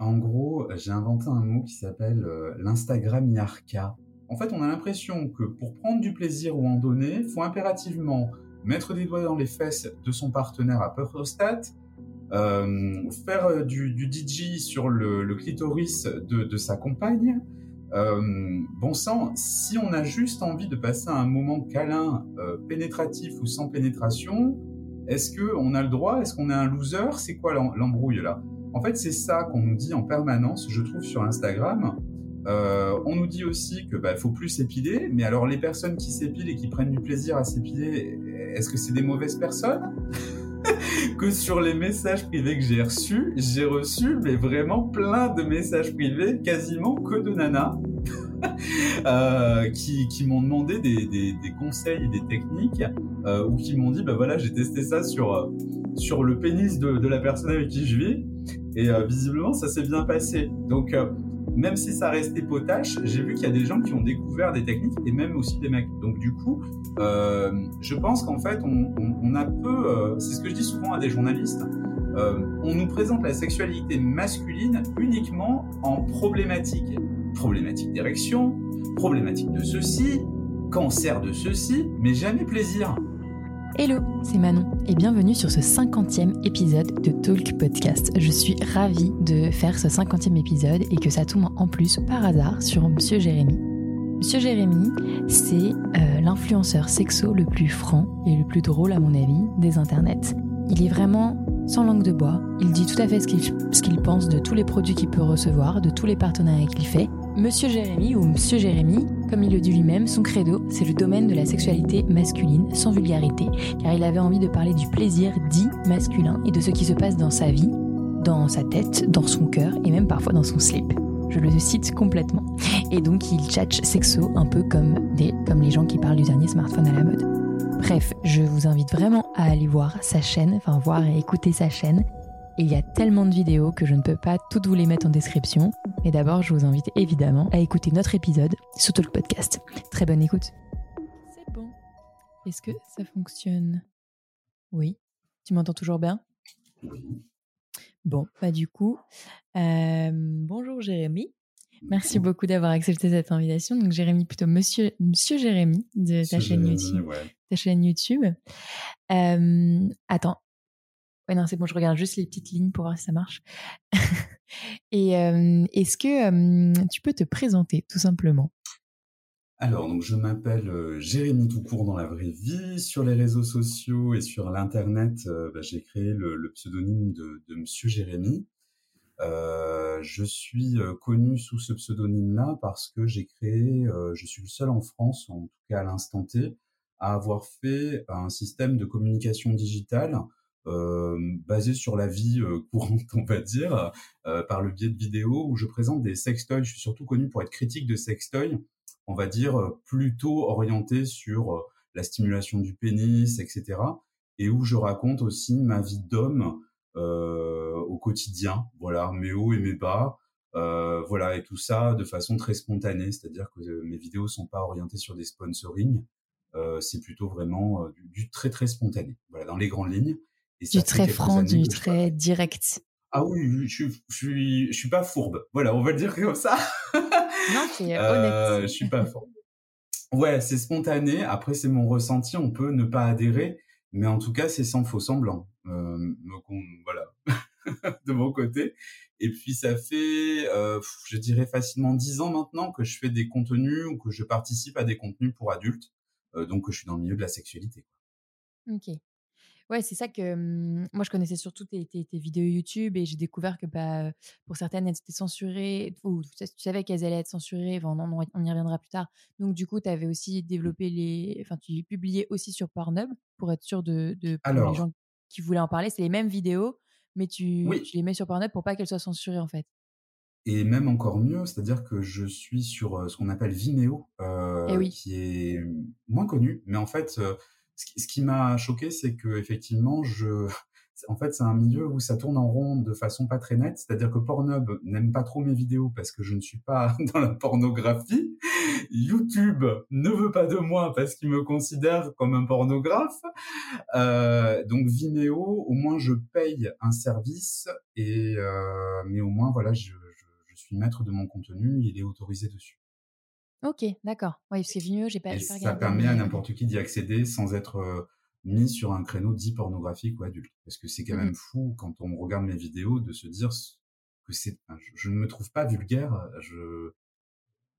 En gros, j'ai inventé un mot qui s'appelle euh, l'Instagram Yarka. En fait, on a l'impression que pour prendre du plaisir ou en donner, faut impérativement mettre des doigts dans les fesses de son partenaire à prostate, euh, faire euh, du, DJ sur le, clitoris de, sa compagne. Euh, bon sang, si on a juste envie de passer un moment câlin, pénétratif ou sans pénétration, est-ce qu'on a le droit? Est-ce qu'on est un loser? C'est quoi l'embrouille là? En fait, c'est ça qu'on nous dit en permanence, je trouve, sur Instagram. Euh, on nous dit aussi que bah, faut plus s'épiler, mais alors les personnes qui s'épilent et qui prennent du plaisir à s'épiler, est-ce que c'est des mauvaises personnes Que sur les messages privés que j'ai reçus, j'ai reçu mais vraiment plein de messages privés, quasiment que de nanas. Euh, qui, m'ont demandé des, conseils et des techniques euh, ou qui m'ont dit bah voilà j'ai testé ça sur sur le pénis de, de, la personne avec qui je vis et visiblement ça s'est bien passé donc même si ça restait potache, j'ai vu qu'il y a des gens qui ont découvert des techniques et même aussi des mecs. Donc du coup, euh, je pense qu'en fait, on, a peu, euh, c'est ce que je dis souvent à des journalistes, euh, on nous présente la sexualité masculine uniquement en problématique. Problématique d'érection, problématique de ceci, cancer de ceci, mais jamais plaisir. Hello, c'est Manon et bienvenue sur ce 50e épisode de Talk Podcast. Je suis ravie de faire ce 50e épisode et que ça tombe en plus par hasard sur Monsieur Jérémy. Monsieur Jérémy, c'est euh, l'influenceur sexo le plus franc et le plus drôle à mon avis des internets. Il est vraiment sans langue de bois, il dit tout à fait ce qu'il pense de tous les produits qu'il peut recevoir, de tous les partenariats qu'il fait. Monsieur Jérémy ou Monsieur Jérémy comme il le dit lui-même, son credo, c'est le domaine de la sexualité masculine, sans vulgarité, car il avait envie de parler du plaisir dit masculin et de ce qui se passe dans sa vie, dans sa tête, dans son cœur et même parfois dans son slip. Je le cite complètement. Et donc il tchatche sexo un peu comme, des, comme les gens qui parlent du dernier smartphone à la mode. Bref, je vous invite vraiment à aller voir sa chaîne, enfin voir et écouter sa chaîne il y a tellement de vidéos que je ne peux pas toutes vous les mettre en description. Mais d'abord, je vous invite évidemment à écouter notre épisode sur le podcast. Très bonne écoute. C'est bon. Est-ce que ça fonctionne? Oui. Tu m'entends toujours bien? Bon, bah du coup, euh, bonjour Jérémy. Merci beaucoup d'avoir accepté cette invitation. Donc Jérémy, plutôt Monsieur, Monsieur Jérémy de ta chaîne YouTube. Ta chaîne YouTube. Euh, attends, Ouais, non, c'est bon, je regarde juste les petites lignes pour voir si ça marche. Et est-ce que tu peux te présenter tout simplement? Alors, donc, je m'appelle Jérémy Toucourt dans la vraie vie. Sur les réseaux sociaux et sur l'Internet, bah, j'ai créé le, pseudonyme de, Monsieur Jérémy. je suis connu sous ce pseudonyme-là parce que j'ai créé, je suis le seul en France, en tout cas à l'instant T, à avoir fait un système de communication digitale euh, basé sur la vie euh, courante, on va dire, euh, par le biais de vidéos où je présente des sextoys. Je suis surtout connu pour être critique de sextoys, on va dire plutôt orienté sur la stimulation du pénis, etc. Et où je raconte aussi ma vie d'homme au quotidien, voilà, mes hauts et mes bas, voilà, et tout ça de façon très spontanée, c'est-à-dire que mes vidéos sont pas orientées sur des sponsoring, c'est plutôt vraiment du, très très spontané, voilà, dans les grandes lignes du très franc, du très direct. Ah oui, je, je, suis, je suis pas fourbe. Voilà, on va le dire comme ça. non, c'est euh, honnête. Je suis pas fourbe. Ouais, c'est spontané. Après, c'est mon ressenti. On peut ne pas adhérer, mais en tout cas, c'est sans faux semblant. Euh, donc, voilà, de mon côté. Et puis, ça fait, euh, je dirais facilement dix ans maintenant que je fais des contenus ou que je participe à des contenus pour adultes. Euh, donc, que je suis dans le milieu de la sexualité. Ok. Ouais, c'est ça que moi je connaissais surtout tes, tes, vidéos YouTube et j'ai découvert que bah, pour certaines elles étaient censurées ou tu savais qu'elles allaient être censurées. Enfin, on, on, y reviendra plus tard. Donc du coup, tu avais aussi développé les, enfin tu publiais aussi sur Pornhub pour être sûr de, de les gens qui voulaient en parler. C'est les mêmes vidéos, mais tu, tu les mets sur Pornhub pour pas qu'elles soient censurées en fait. Et même encore mieux, c'est-à-dire que je suis sur ce qu'on appelle Vimeo, eh qui est moins connu, mais en fait, ce qui, m'a choqué, c'est que effectivement, je en fait, c'est un milieu où ça tourne en rond de façon pas très nette. C'est-à-dire que Pornhub n'aime pas trop mes vidéos parce que je ne suis pas dans la pornographie. YouTube ne veut pas de moi parce qu'il me considère comme un pornographe. Euh, donc Vimeo, au moins je paye un service et euh, mais au moins voilà, je, suis maître de mon contenu, il est autorisé dessus. Ok, d'accord. Oui, parce que Vimeo, j'ai pas. Et ça permet à n'importe qui d'y accéder sans être euh, mis sur un créneau dit pornographique ou adulte. Parce que c'est quand mmh même fou quand on regarde mes vidéos de se dire que c'est, je ne me trouve pas vulgaire. Je,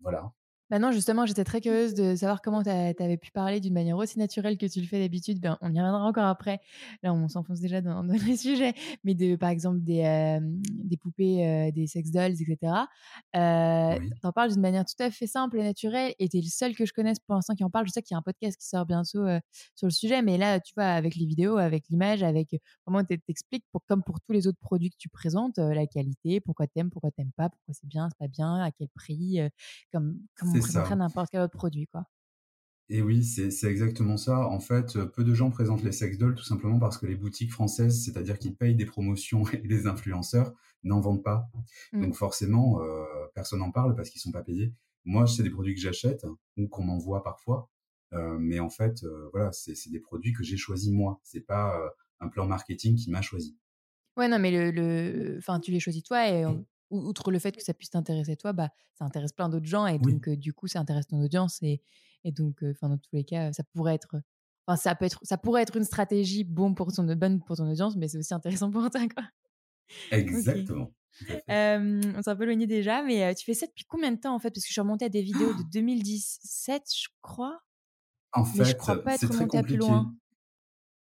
voilà. Bah non, justement, j'étais très curieuse de savoir comment tu avais pu parler d'une manière aussi naturelle que tu le fais d'habitude. Ben, on y reviendra encore après. Là, on s'enfonce déjà dans, dans, les sujets. Mais de, par exemple, des, des poupées, des sex dolls, etc. Euh, oui. Tu en parles d'une manière tout à fait simple et naturelle. Et tu es le seul que je connaisse pour l'instant qui en parle. Je sais qu'il y a un podcast qui sort bientôt sur le sujet. Mais là, tu vois, avec les vidéos, avec l'image, avec comment t'expliques, pour, comme pour tous les autres produits que tu présentes, la qualité, pourquoi t'aimes, pourquoi t'aimes pas, pourquoi c'est bien, c'est pas bien, à quel prix, comme, comme présenterait n'importe quel autre produit, quoi. Et oui, c'est exactement ça. En fait, peu de gens présentent les sex dolls tout simplement parce que les boutiques françaises, c'est-à-dire qu'ils payent des promotions et les influenceurs, n'en vendent pas. Mmh. Donc forcément, euh, personne n'en parle parce qu'ils sont pas payés. Moi, c'est des produits que j'achète ou qu'on m'envoie parfois. Euh, mais en fait, euh, voilà, c'est des produits que j'ai choisis moi. C'est pas un plan marketing qui m'a choisi. Ouais, non, mais le, enfin, tu les choisis toi et outre le fait que ça puisse t'intéresser toi, bah, ça intéresse plein d'autres gens et donc du coup ça intéresse ton audience et, et donc enfin dans tous les cas ça pourrait être enfin ça peut être ça pourrait être une stratégie bon pour ton bonne pour ton audience mais c'est aussi intéressant pour toi quoi. Exactement. on s'est un peu éloigné déjà mais tu fais ça depuis combien de temps en fait? Parce que je suis remontée à des vidéos de 2017 je crois. En fait, je crois pas être remontée à plus loin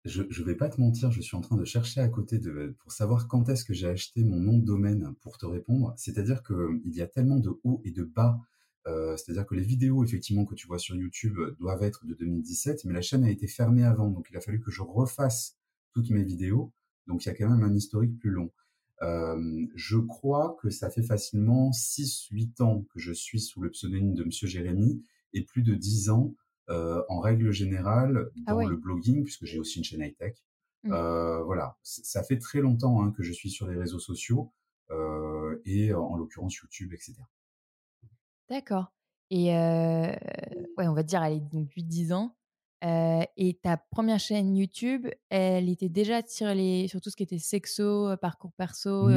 je ne vais pas te mentir, je suis en train de chercher à côté de, pour savoir quand est-ce que j'ai acheté mon nom de domaine pour te répondre. C'est-à-dire qu'il y a tellement de hauts et de bas. Euh, c'est-à-dire que les vidéos, effectivement, que tu vois sur YouTube doivent être de 2017, mais la chaîne a été fermée avant. Donc, il a fallu que je refasse toutes mes vidéos. Donc, il y a quand même un historique plus long. Euh, je crois que ça fait facilement 6-8 ans que je suis sous le pseudonyme de Monsieur Jérémy et plus de 10 ans euh, en règle générale ah dans le blogging, puisque j'ai aussi une chaîne high-tech. Mmh. Euh, voilà, ça fait très longtemps hein, que je suis sur les réseaux sociaux euh, et en l'occurrence YouTube, etc. D'accord. Et ouais, on va dire, elle est donc 8-10 ans. et ta première chaîne YouTube, elle était déjà tirée sur tout ce qui était sexo, parcours perso,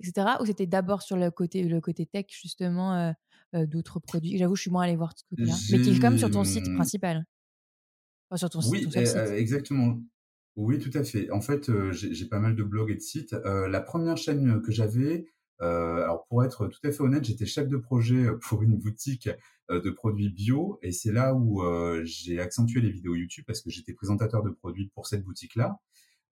etc. Ou c'était d'abord sur le côté, le côté tech, justement, euh, d'autres produits. J'avoue, je suis moins allée voir tout ce côté-là. Mais qui est quand même sur ton site principal. Enfin, sur ton oui, site, ton site. exactement. Oui, tout à fait. En fait, euh, j'ai pas mal de blogs et de sites. Euh, la première chaîne que j'avais, alors pour être tout à fait honnête, j'étais chef de projet pour une boutique de produits bio et c'est là où j'ai accentué les vidéos YouTube parce que j'étais présentateur de produits pour cette boutique-là.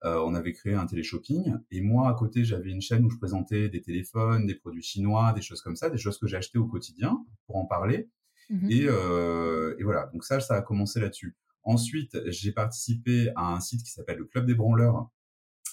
Euh, on avait créé un téléshopping. Et moi, à côté, j'avais une chaîne où je présentais des téléphones, des produits chinois, des choses comme ça, des choses que j'ai achetées au quotidien pour en parler. Mmh euh, et, voilà, donc ça, ça a commencé là-dessus. Ensuite, j'ai participé à un site qui s'appelle le Club des Branleurs,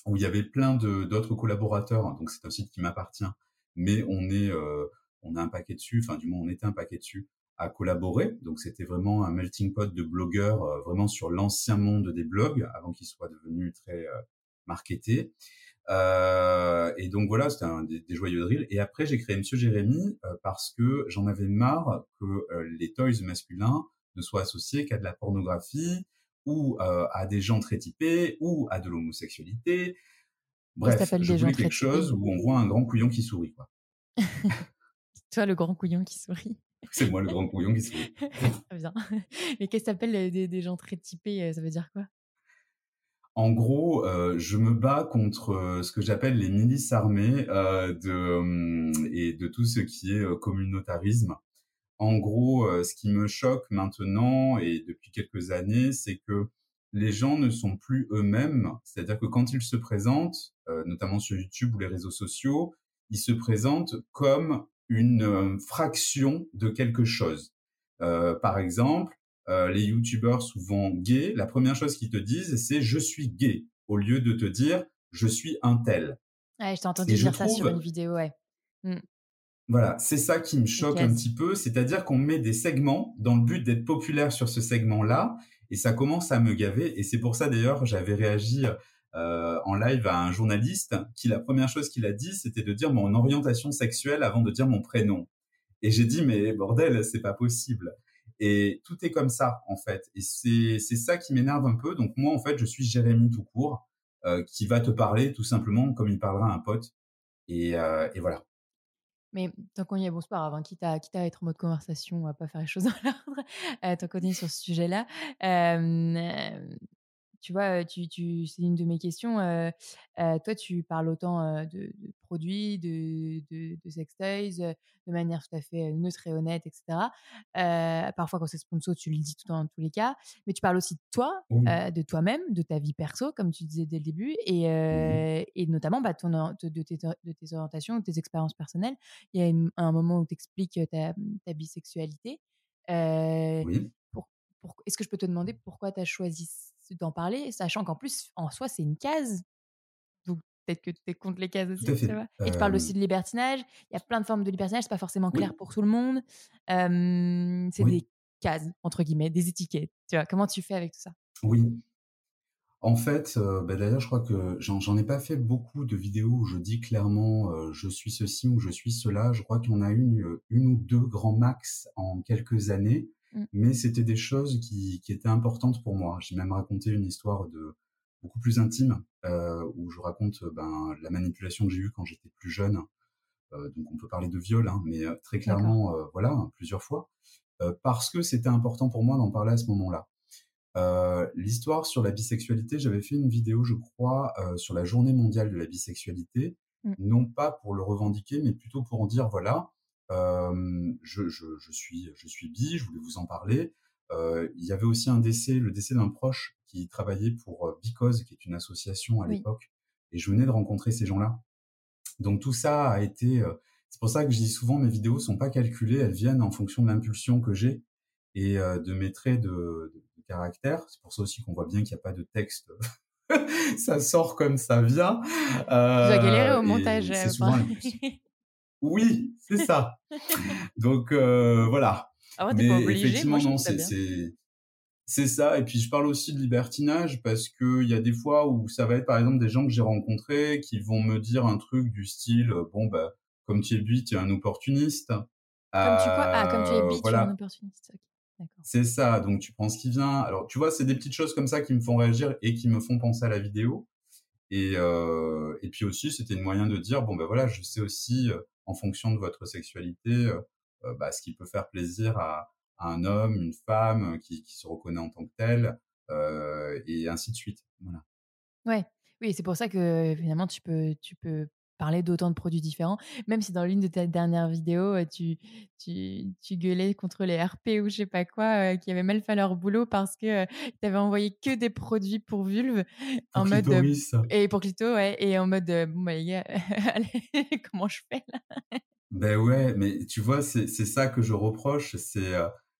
où il y avait plein d'autres collaborateurs. Donc c'est un site qui m'appartient, mais on est, euh, on a un paquet dessus. Enfin, du moins, on était un paquet dessus à collaborer. Donc c'était vraiment un melting pot de blogueurs, euh, vraiment sur l'ancien monde des blogs, avant qu'ils soient devenus très euh, marketés. Euh, et donc voilà, c'était des, des, joyeux drills. Et après, j'ai créé Monsieur Jérémy euh, parce que j'en avais marre que les toys masculins ne soient associés qu'à de la pornographie ou à des gens très typés ou à de l'homosexualité. Bref, je voulais quelque chose où on voit un grand couillon qui sourit. Quoi. Toi, le grand couillon qui sourit. C'est moi le grand couillon qui se Très bien. Mais qu'est-ce que t'appelles des, des gens très typés euh, Ça veut dire quoi? En gros, euh, je me bats contre euh, ce que j'appelle les milices armées de, et de tout ce qui est communautarisme. En gros, ce qui me choque maintenant et depuis quelques années, c'est que les gens ne sont plus eux-mêmes. C'est-à-dire que quand ils se présentent, notamment sur YouTube ou les réseaux sociaux, ils se présentent comme une euh, fraction de quelque chose. Euh, par exemple, euh, les youtubeurs souvent gays, la première chose qu'ils te disent, c'est je suis gay, au lieu de te dire je suis un tel. Ouais, je t'ai entendu dire ça sur une vidéo, ouais. Mmh. Voilà, c'est ça qui me choque un petit peu, c'est-à-dire qu'on met des segments dans le but d'être populaire sur ce segment-là, et ça commence à me gaver, et c'est pour ça d'ailleurs j'avais réagi en live à un journaliste qui la première chose qu'il a dit, c'était de dire mon orientation sexuelle avant de dire mon prénom. Et j'ai dit mais bordel, c'est pas possible. Et tout est comme ça en fait. Et c'est c'est ça qui m'énerve un peu. Donc moi en fait, je suis Jérémy tout court, qui va te parler tout simplement comme il parlera à un pote. Et, et voilà. Mais tant qu'on y est, bon, c'est pas grave, hein, quitte, à, quitte à être en mode conversation, on va pas faire les choses dans l'ordre, euh, tant qu'on est sur ce sujet-là. Tu vois, tu, tu, c'est une de mes questions. toi, tu parles autant de, produits, de, de, de sextoys, de manière tout à fait neutre et honnête, etc. parfois, quand c'est sponsor, tu le dis tout dans tous les cas. Mais tu parles aussi de toi, de toi-même, de ta vie perso, comme tu disais dès le début, et, et notamment bah, ton, de, tes, de tes orientations, de tes expériences personnelles. Il y a un moment où tu expliques ta, ta bisexualité. oui. est-ce que je peux te demander pourquoi tu as choisi d'en parler, sachant qu'en plus, en soi, c'est une case. Donc, peut-être que tu es contre les cases aussi, tu vois? Et tu parles aussi de libertinage. Il y a plein de formes de libertinage, c'est pas forcément clair pour tout le monde. c'est des cases, entre guillemets, des étiquettes. Tu vois, comment tu fais avec tout ça? Oui. En fait, bah, d'ailleurs, je crois que j'en ai pas fait beaucoup de vidéos où je dis clairement je suis ceci ou je suis cela. Je crois qu'on a une, une ou deux grands max en quelques années. Mmh. Mais c'était des choses qui, qui, étaient importantes pour moi. J'ai même raconté une histoire de beaucoup plus intime euh, où je raconte ben, la manipulation que j'ai eue quand j'étais plus jeune. Euh, donc on peut parler de viol, hein, mais euh, très clairement, euh, voilà, plusieurs fois, euh, parce que c'était important pour moi d'en parler à ce moment-là. L'histoire sur la bisexualité, j'avais fait une vidéo, je crois, sur la journée mondiale de la bisexualité, mmh. non pas pour le revendiquer, mais plutôt pour en dire, voilà, je, je, je, suis, je suis bi, je voulais vous en parler. Euh, il y avait aussi un décès, le décès d'un proche qui travaillait pour Because, qui est une association à l'époque, et je venais de rencontrer ces gens-là. Donc tout ça a été, c'est pour ça que je dis souvent mes vidéos sont pas calculées, elles viennent en fonction de l'impulsion que j'ai et de mes traits de, de, de caractère. C'est pour ça aussi qu'on voit bien qu'il n'y a pas de texte. ça sort comme ça vient. Euh, tu as galéré au montage. C'est souvent oui, c'est ça. Donc euh, voilà. Ah ouais, Mais pas obligé, effectivement, non, c'est c'est ça. Et puis je parle aussi de libertinage parce que il y a des fois où ça va être par exemple des gens que j'ai rencontrés qui vont me dire un truc du style euh, bon bah comme tu es bi, tu es un opportuniste. Comme tu quoi? Ah, comme tu es bi, voilà. tu es un opportuniste. C'est ça. Donc tu prends ce qui vient. Alors tu vois, c'est des petites choses comme ça qui me font réagir et qui me font penser à la vidéo. Et, euh, et puis aussi, c'était un moyen de dire bon ben voilà, je sais aussi euh, en fonction de votre sexualité, euh, euh, bah, ce qui peut faire plaisir à, un homme, une femme qui, qui, se reconnaît en tant que tel, euh, et ainsi de suite. Voilà. Ouais, oui, c'est pour ça que finalement tu peux, tu peux parler d'autant de produits différents, même si dans l'une de tes dernières vidéos, tu, tu, tu, gueulais contre les RP ou je sais pas quoi, qui avaient mal fait leur boulot parce que tu avais envoyé que des produits pour vulve en mode et pour clito, ouais, et en mode bon bah les gars, comment je fais là? Ben ouais, mais tu vois, c'est ça que je reproche, c'est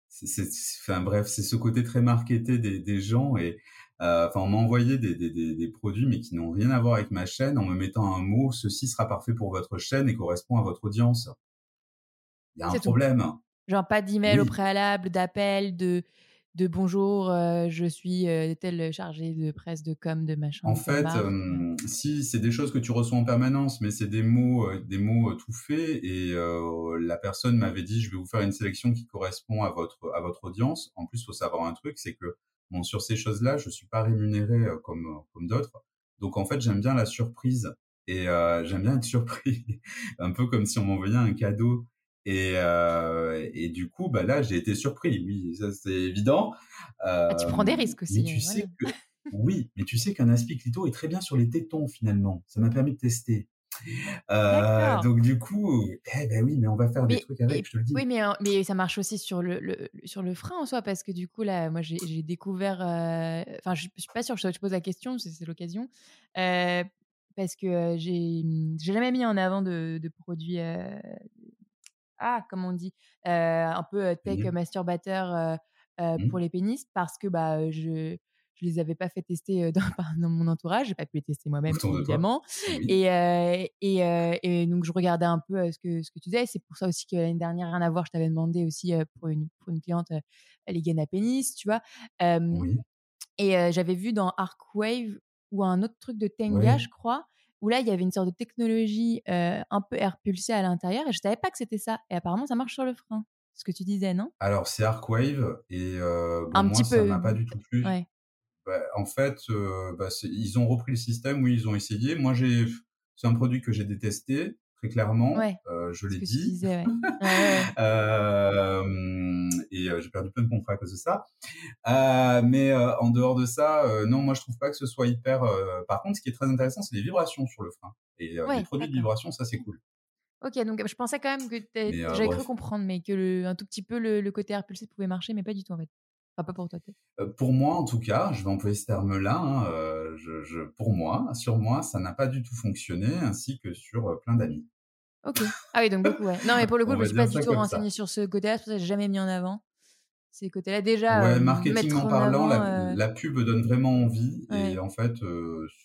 c'est enfin bref, c'est ce côté très marketé des, des gens et euh, enfin, on m'a envoyé des, des, des, produits, mais qui n'ont rien à voir avec ma chaîne, en me mettant un mot, ceci sera parfait pour votre chaîne et correspond à votre audience. Il y a un problème. Genre pas d'email au préalable, d'appel, de, de bonjour, euh, je suis euh, tel chargé de presse, de com, de machin. En fait, si c'est des choses que tu reçois en permanence, mais c'est des mots, des mots tout faits, et la personne m'avait dit, je vais vous faire une sélection qui correspond à votre à votre audience. En plus, il faut savoir un truc, c'est que Bon, sur ces choses-là, je suis pas rémunéré euh, comme euh, comme d'autres. Donc en fait, j'aime bien la surprise et euh, j'aime bien être surpris, un peu comme si on m'envoyait un cadeau. Et, euh, et du coup, bah là, j'ai été surpris. Oui, ça c'est évident. Euh, ah, tu prends des risques aussi. Mais tu sais que, oui, mais tu sais qu'un aspiclito est très bien sur les tétons finalement. Ça m'a permis de tester. Euh, donc du coup, eh ben oui, mais on va faire des trucs avec, je te le dis. Oui, mais, mais ça marche aussi sur le, le, sur le frein en soi, parce que du coup, là, moi, j'ai découvert... Euh, enfin, je, je suis pas sûre, je te pose la question, c'est l'occasion. Euh, parce que j'ai jamais mis en avant de, de produits... ah, comment on dit Un peu tech masturbateur mmh. pour les pénis, parce que bah, je je les avais pas fait tester dans, dans mon entourage, j'ai pas pu les tester moi-même évidemment. Et, euh, et, euh, et, donc je regardais un peu ce que ce que tu disais. C'est pour ça aussi que l'année dernière, rien à voir, je t'avais demandé aussi pour une pour une cliente les gaines à pénis, tu vois. oui. Et j'avais vu dans Arcwave ou un autre truc de Tenga, je crois, où là, il y avait une sorte de technologie un peu air pulsé à l'intérieur et je savais pas que c'était ça. Et apparemment, ça marche sur le frein. Ce que tu disais, non? Alors, c'est Arcwave et un moi, petit ça m'a pas du tout plu. Bah, en fait, bah, ils ont repris le système, oui, ils ont essayé. Moi, j'ai, c'est un produit que j'ai détesté très clairement. je l'ai dit. et j'ai perdu plein de contrats à cause de ça. mais en dehors de ça, non, moi je trouve pas que ce soit hyper. Par contre, ce qui est très intéressant, c'est les vibrations sur le frein. Et les produits de vibration, ça c'est cool. Ok, donc je pensais quand même que j'avais cru comprendre, mais que le, un tout petit peu le, côté air pulsé pouvait marcher, mais pas du tout en fait. Enfin, pas pour toi. pour moi, en tout cas, je vais employer ce terme-là. Hein, je, pour moi, sur moi, ça n'a pas du tout fonctionné, ainsi que sur plein d'amis. Ok. Ah oui, donc beaucoup, ouais. Non, mais pour le coup, je me suis pas du tout renseigné sur ce côté-là, c'est pour ça que j'ai jamais mis en avant ces côtés-là. Déjà, ouais, marketing en parlant, la, pub donne vraiment envie. Et en fait,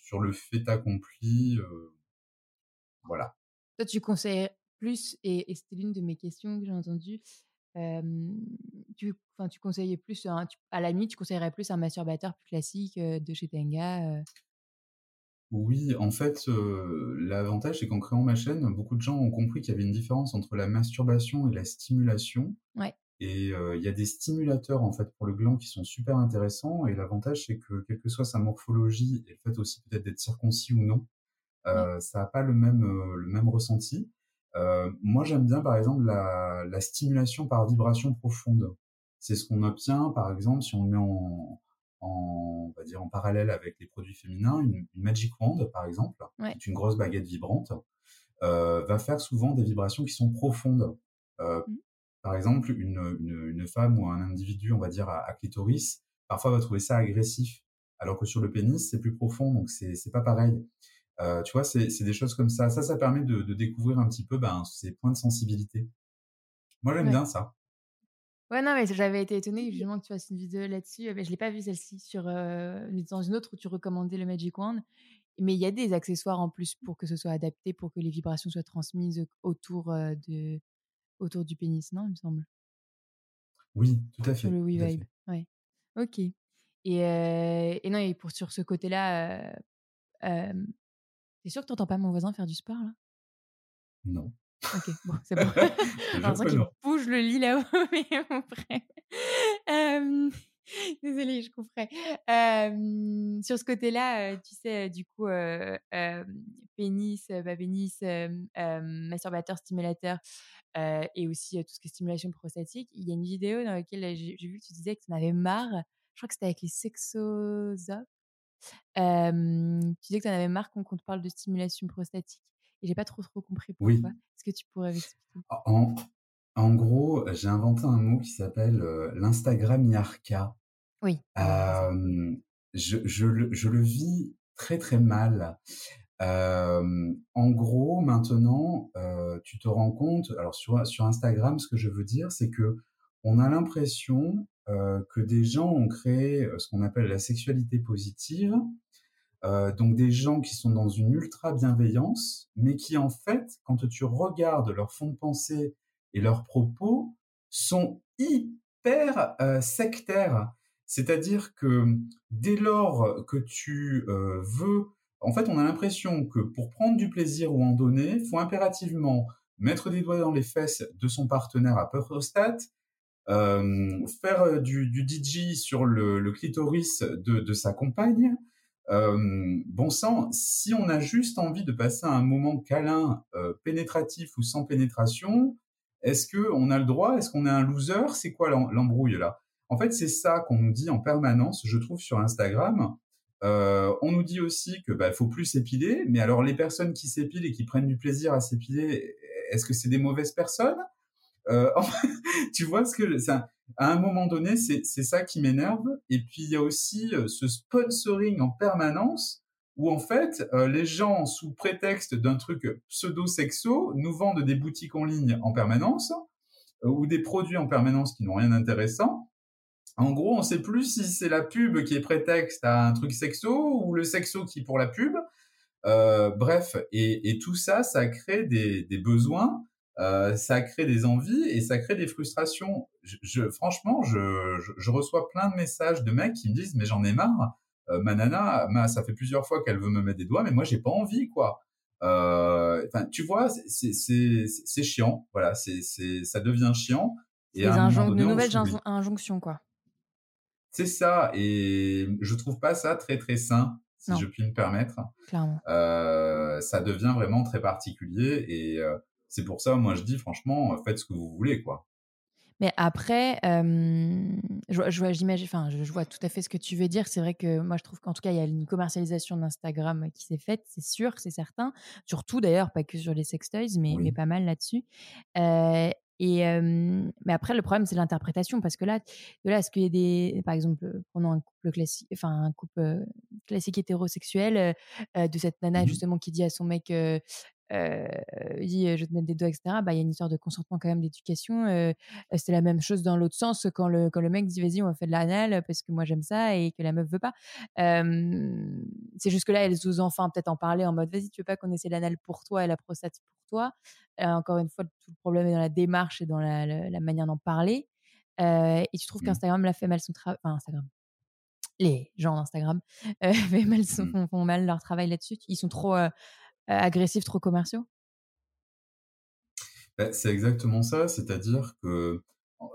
sur le fait accompli, voilà. Toi, tu conseilles plus, et, c'était l'une de mes questions que j'ai entendues, tu, tu conseillais plus, à la nuit, tu conseillerais plus un masturbateur plus classique de chez Tenga Oui, en fait, l'avantage, c'est qu'en créant ma chaîne, beaucoup de gens ont compris qu'il y avait une différence entre la masturbation et la stimulation. Ouais. Et il y a des stimulateurs, en fait, pour le gland qui sont super intéressants. Et l'avantage, c'est que, quelle que soit sa morphologie et le fait aussi peut-être d'être circoncis ou non, ça n'a pas le même, le même ressenti. Euh, moi, j'aime bien, par exemple, la, la, stimulation par vibration profonde. C'est ce qu'on obtient, par exemple, si on le met en, en, on va dire, en parallèle avec les produits féminins, une, Magic Wand, par exemple, qui est une grosse baguette vibrante, euh, va faire souvent des vibrations qui sont profondes. Euh, mmh. Par exemple, une, une, une, femme ou un individu, on va dire, à, à, clitoris, parfois va trouver ça agressif, alors que sur le pénis, c'est plus profond, donc c'est pas pareil. Euh, tu vois, c'est des choses comme ça. Ça, ça permet de, de découvrir un petit peu ben, ces points de sensibilité. Moi, j'aime bien ça. Ouais, non, mais j'avais été étonnée justement que tu fasses une vidéo là-dessus. Mais je l'ai pas vue celle-ci sur euh, dans une autre où tu recommandais le Magic Wand. Mais il y a des accessoires en plus pour que ce soit adapté, pour que les vibrations soient transmises autour euh, de autour du pénis, non Il me semble? Oui, tout à fait. Sur le WeVibe. Ouais. Ok. Et, et, non, et pour sur ce côté-là, T'es sûr que t'entends pas mon voisin faire du sport là? Non. Ok, bon, c'est bon. J'ai l'impression qu'il bouge le lit là-haut, mais frère. Euh, désolée, je couperai. Euh, sur ce côté-là, tu sais, du coup, pénis, pas pénis, masturbateur, stimulateur, et aussi tout ce qui est stimulation prostatique. Il y a une vidéo dans laquelle j'ai vu que tu disais que tu en avais marre. Je crois que c'était avec les sexosophes tu disais que tu en avais marre qu'on te parle de stimulation prostatique et j'ai pas trop trop compris pourquoi. Oui. Est-ce que tu pourrais m'expliquer? En, en, gros, j'ai inventé un mot qui s'appelle l'Instagram Yarka. Oui. je, je, le, je, le, vis très très mal. en gros, maintenant, tu te rends compte, alors sur, sur Instagram, ce que je veux dire, c'est que on a l'impression euh, que des gens ont créé euh, ce qu'on appelle la sexualité positive, euh, donc des gens qui sont dans une ultra bienveillance, mais qui en fait, quand tu regardes leur fond de pensée et leurs propos, sont hyper sectaires. C'est-à-dire que dès lors que tu veux, en fait, on a l'impression que pour prendre du plaisir ou en donner, faut impérativement mettre des doigts dans les fesses de son partenaire à euh, faire euh, du, DJ sur le, clitoris de, sa compagne. Euh, bon sang, si on a juste envie de passer un moment câlin, euh, pénétratif ou sans pénétration, est-ce que on a le droit? Est-ce qu'on est un loser? C'est quoi l'embrouille là? En fait, c'est ça qu'on nous dit en permanence, je trouve, sur Instagram. Euh, on nous dit aussi que bah, faut plus s'épiler, mais alors les personnes qui s'épilent et qui prennent du plaisir à s'épiler, est-ce que c'est des mauvaises personnes? Tu vois ce que ça, à un moment donné, c'est ça qui m'énerve. Et puis il y a aussi euh, ce sponsoring en permanence où en fait euh, les gens, sous prétexte d'un truc pseudo-sexo, nous vendent des boutiques en ligne en permanence ou des produits en permanence qui n'ont rien d'intéressant. En gros, on sait plus si c'est la pub qui est prétexte à un truc sexo ou le sexo qui est pour la pub. bref, et, tout ça, ça crée des besoins euh, ça crée des envies et ça crée des frustrations. Je, franchement, je, je, reçois plein de messages de mecs qui me disent mais j'en ai marre. ma nana, ça fait plusieurs fois qu'elle veut me mettre des doigts, mais moi j'ai pas envie, quoi. Enfin, tu vois, c'est chiant, voilà, c'est ça devient chiant. Et à un de nouvelles injonctions, quoi. C'est ça, et je trouve pas ça très très sain, si je puis me permettre. Clairement. Euh, ça devient vraiment très particulier, et euh, c'est pour ça, moi je dis franchement, faites ce que vous voulez, quoi. Mais après, euh, je, vois, j'imagine, enfin, je, vois tout à fait ce que tu veux dire. C'est vrai que moi, je trouve qu'en tout cas, il y a une commercialisation d'Instagram qui s'est faite, c'est sûr, c'est certain. Surtout d'ailleurs, pas que sur les sextoys, mais, mais pas mal là-dessus. Euh, et mais après, le problème, c'est l'interprétation, parce que là, de là, est-ce qu'il y a des, par exemple, prenons un couple classique, enfin un couple classique hétérosexuel, de cette nana mmh justement qui dit à son mec, euh, dit je vais te mettre des doigts, etc. Bah, il y a une histoire de consentement quand même, d'éducation. Euh, c'est la même chose dans l'autre sens quand le, quand le mec dit vas-y, on va faire de l'anal parce que moi j'aime ça et que la meuf veut pas. c'est juste que là, elles osent enfin peut-être en parler en mode vas-y, tu veux pas qu'on essaie l'anal pour toi et la prostate pour toi? Euh, encore une fois, tout le problème est dans la démarche et dans la, la, manière d'en parler. et tu trouves mmh. qu'Instagram l'a fait mal son travail. Enfin, Instagram les gens d'Instagram euh, mal, mmh. font, mal leur travail là-dessus. Ils sont trop euh, agressifs, trop commerciaux? Bah, C'est exactement ça, c'est-à-dire que,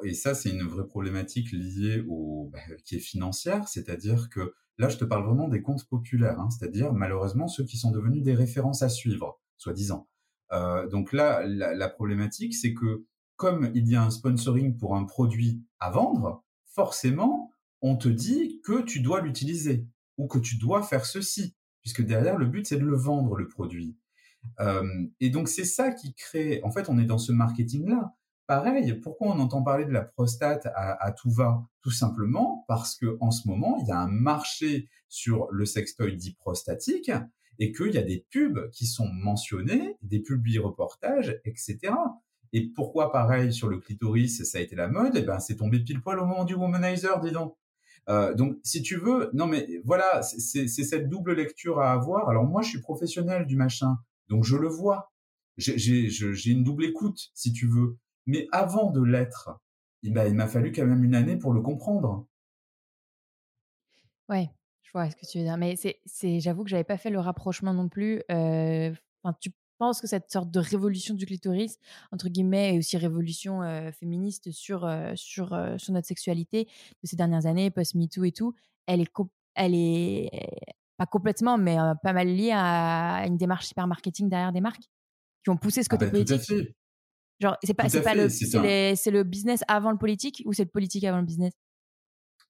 et ça c'est une vraie problématique liée au, bah, qui est financière, c'est-à-dire que là je te parle vraiment des comptes populaires, hein, c'est-à-dire malheureusement ceux qui sont devenus des références à suivre, soi-disant. Euh, donc là, la, problématique, c'est que comme il y a un sponsoring pour un produit à vendre, forcément, on te dit que tu dois l'utiliser ou que tu dois faire ceci puisque derrière, le but, c'est de le vendre, le produit. Euh, et donc, c'est ça qui crée, en fait, on est dans ce marketing-là. Pareil, pourquoi on entend parler de la prostate à, tout va? Tout simplement parce que en ce moment, il y a un marché sur le sextoy dit prostatique et qu'il y a des pubs qui sont mentionnées, des publics reportages, etc. Et pourquoi pareil sur le clitoris, ça a été la mode? Eh ben, c'est tombé pile poil au moment du womanizer, dis donc. Euh, donc, si tu veux, non mais voilà, c'est cette double lecture à avoir. Alors moi, je suis professionnel du machin, donc je le vois. J'ai une double écoute, si tu veux. Mais avant de l'être, il m'a fallu quand même une année pour le comprendre. Ouais, je vois ce que tu veux dire. Mais c'est, j'avoue que j'avais pas fait le rapprochement non plus. Euh, enfin, tu pense que cette sorte de révolution du clitoris, entre guillemets, et aussi révolution euh, féministe sur, euh, sur, euh, sur notre sexualité de ces dernières années, post-MeToo et tout, elle est, elle est pas complètement, mais pas mal liée à une démarche hyper marketing derrière des marques qui ont poussé ce ah côté bah, politique. Genre, c'est pas, c'est pas le, c'est le business avant le politique ou c'est le politique avant le business?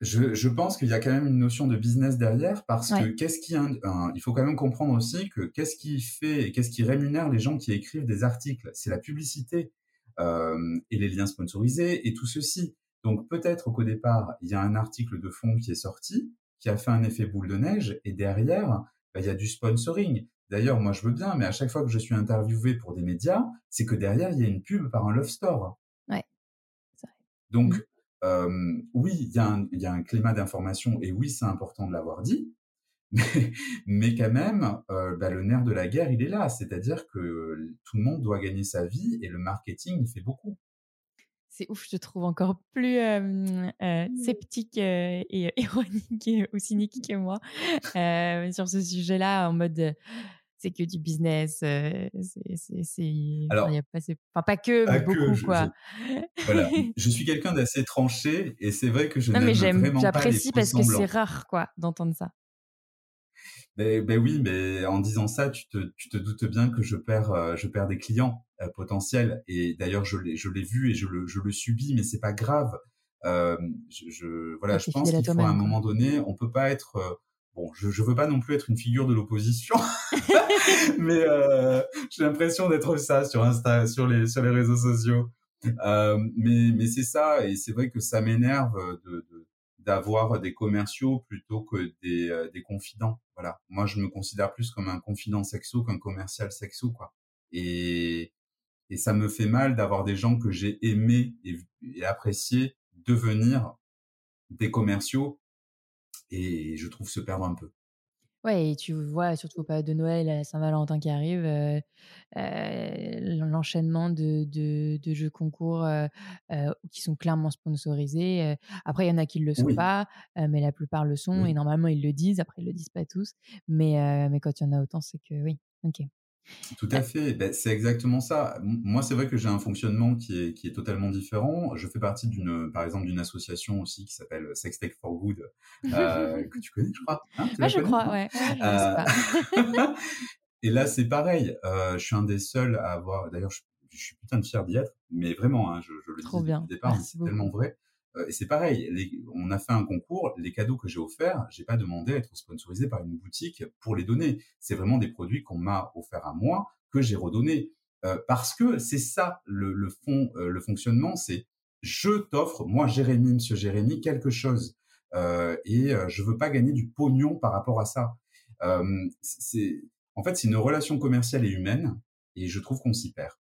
Je, pense qu'il y a quand même une notion de business derrière parce que qu'est-ce qui, il faut quand même comprendre aussi que qu'est-ce qui fait et qu'est-ce qui rémunère les gens qui écrivent des articles, c'est la publicité euh, et les liens sponsorisés et tout ceci. Donc peut-être qu'au départ il y a un article de fond qui est sorti, qui a fait un effet boule de neige et derrière bah, il y a du sponsoring. D'ailleurs moi je veux bien, mais à chaque fois que je suis interviewé pour des médias, c'est que derrière il y a une pub par un love store. Ouais. Donc mmh oui, il y, a un climat d'information et oui, c'est important de l'avoir dit, mais, quand même, bah, le nerf de la guerre, il est là. C'est-à-dire que tout le monde doit gagner sa vie et le marketing, il fait beaucoup. C'est ouf, je te trouve encore plus sceptique et ironique ou cynique que moi sur ce sujet-là, en mode c'est que du business. Euh, c'est, Alors, y a pas, enfin, pas que, mais beaucoup, je, quoi. voilà. je suis quelqu'un d'assez tranché et c'est vrai que je n'aime vraiment pas J'apprécie parce que c'est rare, quoi, d'entendre ça. Ben, ben, oui, mais en disant ça, tu te, tu te doutes bien que je perds, euh, je perds des clients euh, potentiels. Et d'ailleurs, je l'ai, je l'ai vu et je le, je le subis, mais c'est pas grave. Euh, je, je, voilà, je pense qu'il faut à un moment donné, on peut pas être bon, je ne veux pas non plus être une figure de l'opposition, mais euh, j'ai l'impression d'être ça sur Insta, sur les sur les réseaux sociaux. Euh, mais mais c'est ça, et c'est vrai que ça m'énerve de, d'avoir des commerciaux plutôt que des, euh, des confidents. Voilà, moi je me considère plus comme un confident sexo qu'un commercial sexo, quoi. Et et ça me fait mal d'avoir des gens que j'ai aimés et, et appréciés devenir des commerciaux et je trouve se perdre un peu. Ouais et tu vois surtout aux périodes de Noël, à Saint-Valentin qui arrive, heu heu, l'enchaînement de de de jeux concours, heu, qui sont clairement sponsorisés, après il y en a qui le sont Oui. pas, mais la plupart le sont et normalement ils le disent, après ils le disent pas tous, mais mais quand il y en a autant, c'est que oui, OK. Tout à fait, beh, c'est exactement ça. Moi, c'est vrai que j'ai un fonctionnement qui est qui est totalement différent. Je fais partie d'une, par exemple, d'une association aussi qui s'appelle Sextech for Good, heu, que tu connais, je crois, hein? La je connais, crois, ouais, ouais, je sais Heu, pas. et là, c'est pareil, heu, je suis un des seuls à avoir d'ailleurs, je je suis putain de fier d'y être, mais vraiment, hein, je je le Trop dis bien, le départ, c'est tellement vrai, et c'est pareil, on a fait un concours, les cadeaux que j'ai offerts, j'ai pas demandé à être sponsorisé par une boutique pour les donner. C'est vraiment des produits qu'on m'a offerts à moi, que j'ai redonnés, heu, parce que c'est ça le fond, heu, le fonctionnement, c'est: «Je t'offre, moi Jérémy, monsieur Jérémy, quelque chose, heu, et je veux pas gagner du pognon par rapport à ça». C'est en fait, c'est une relation commerciale et humaine et je trouve qu'on s'y perd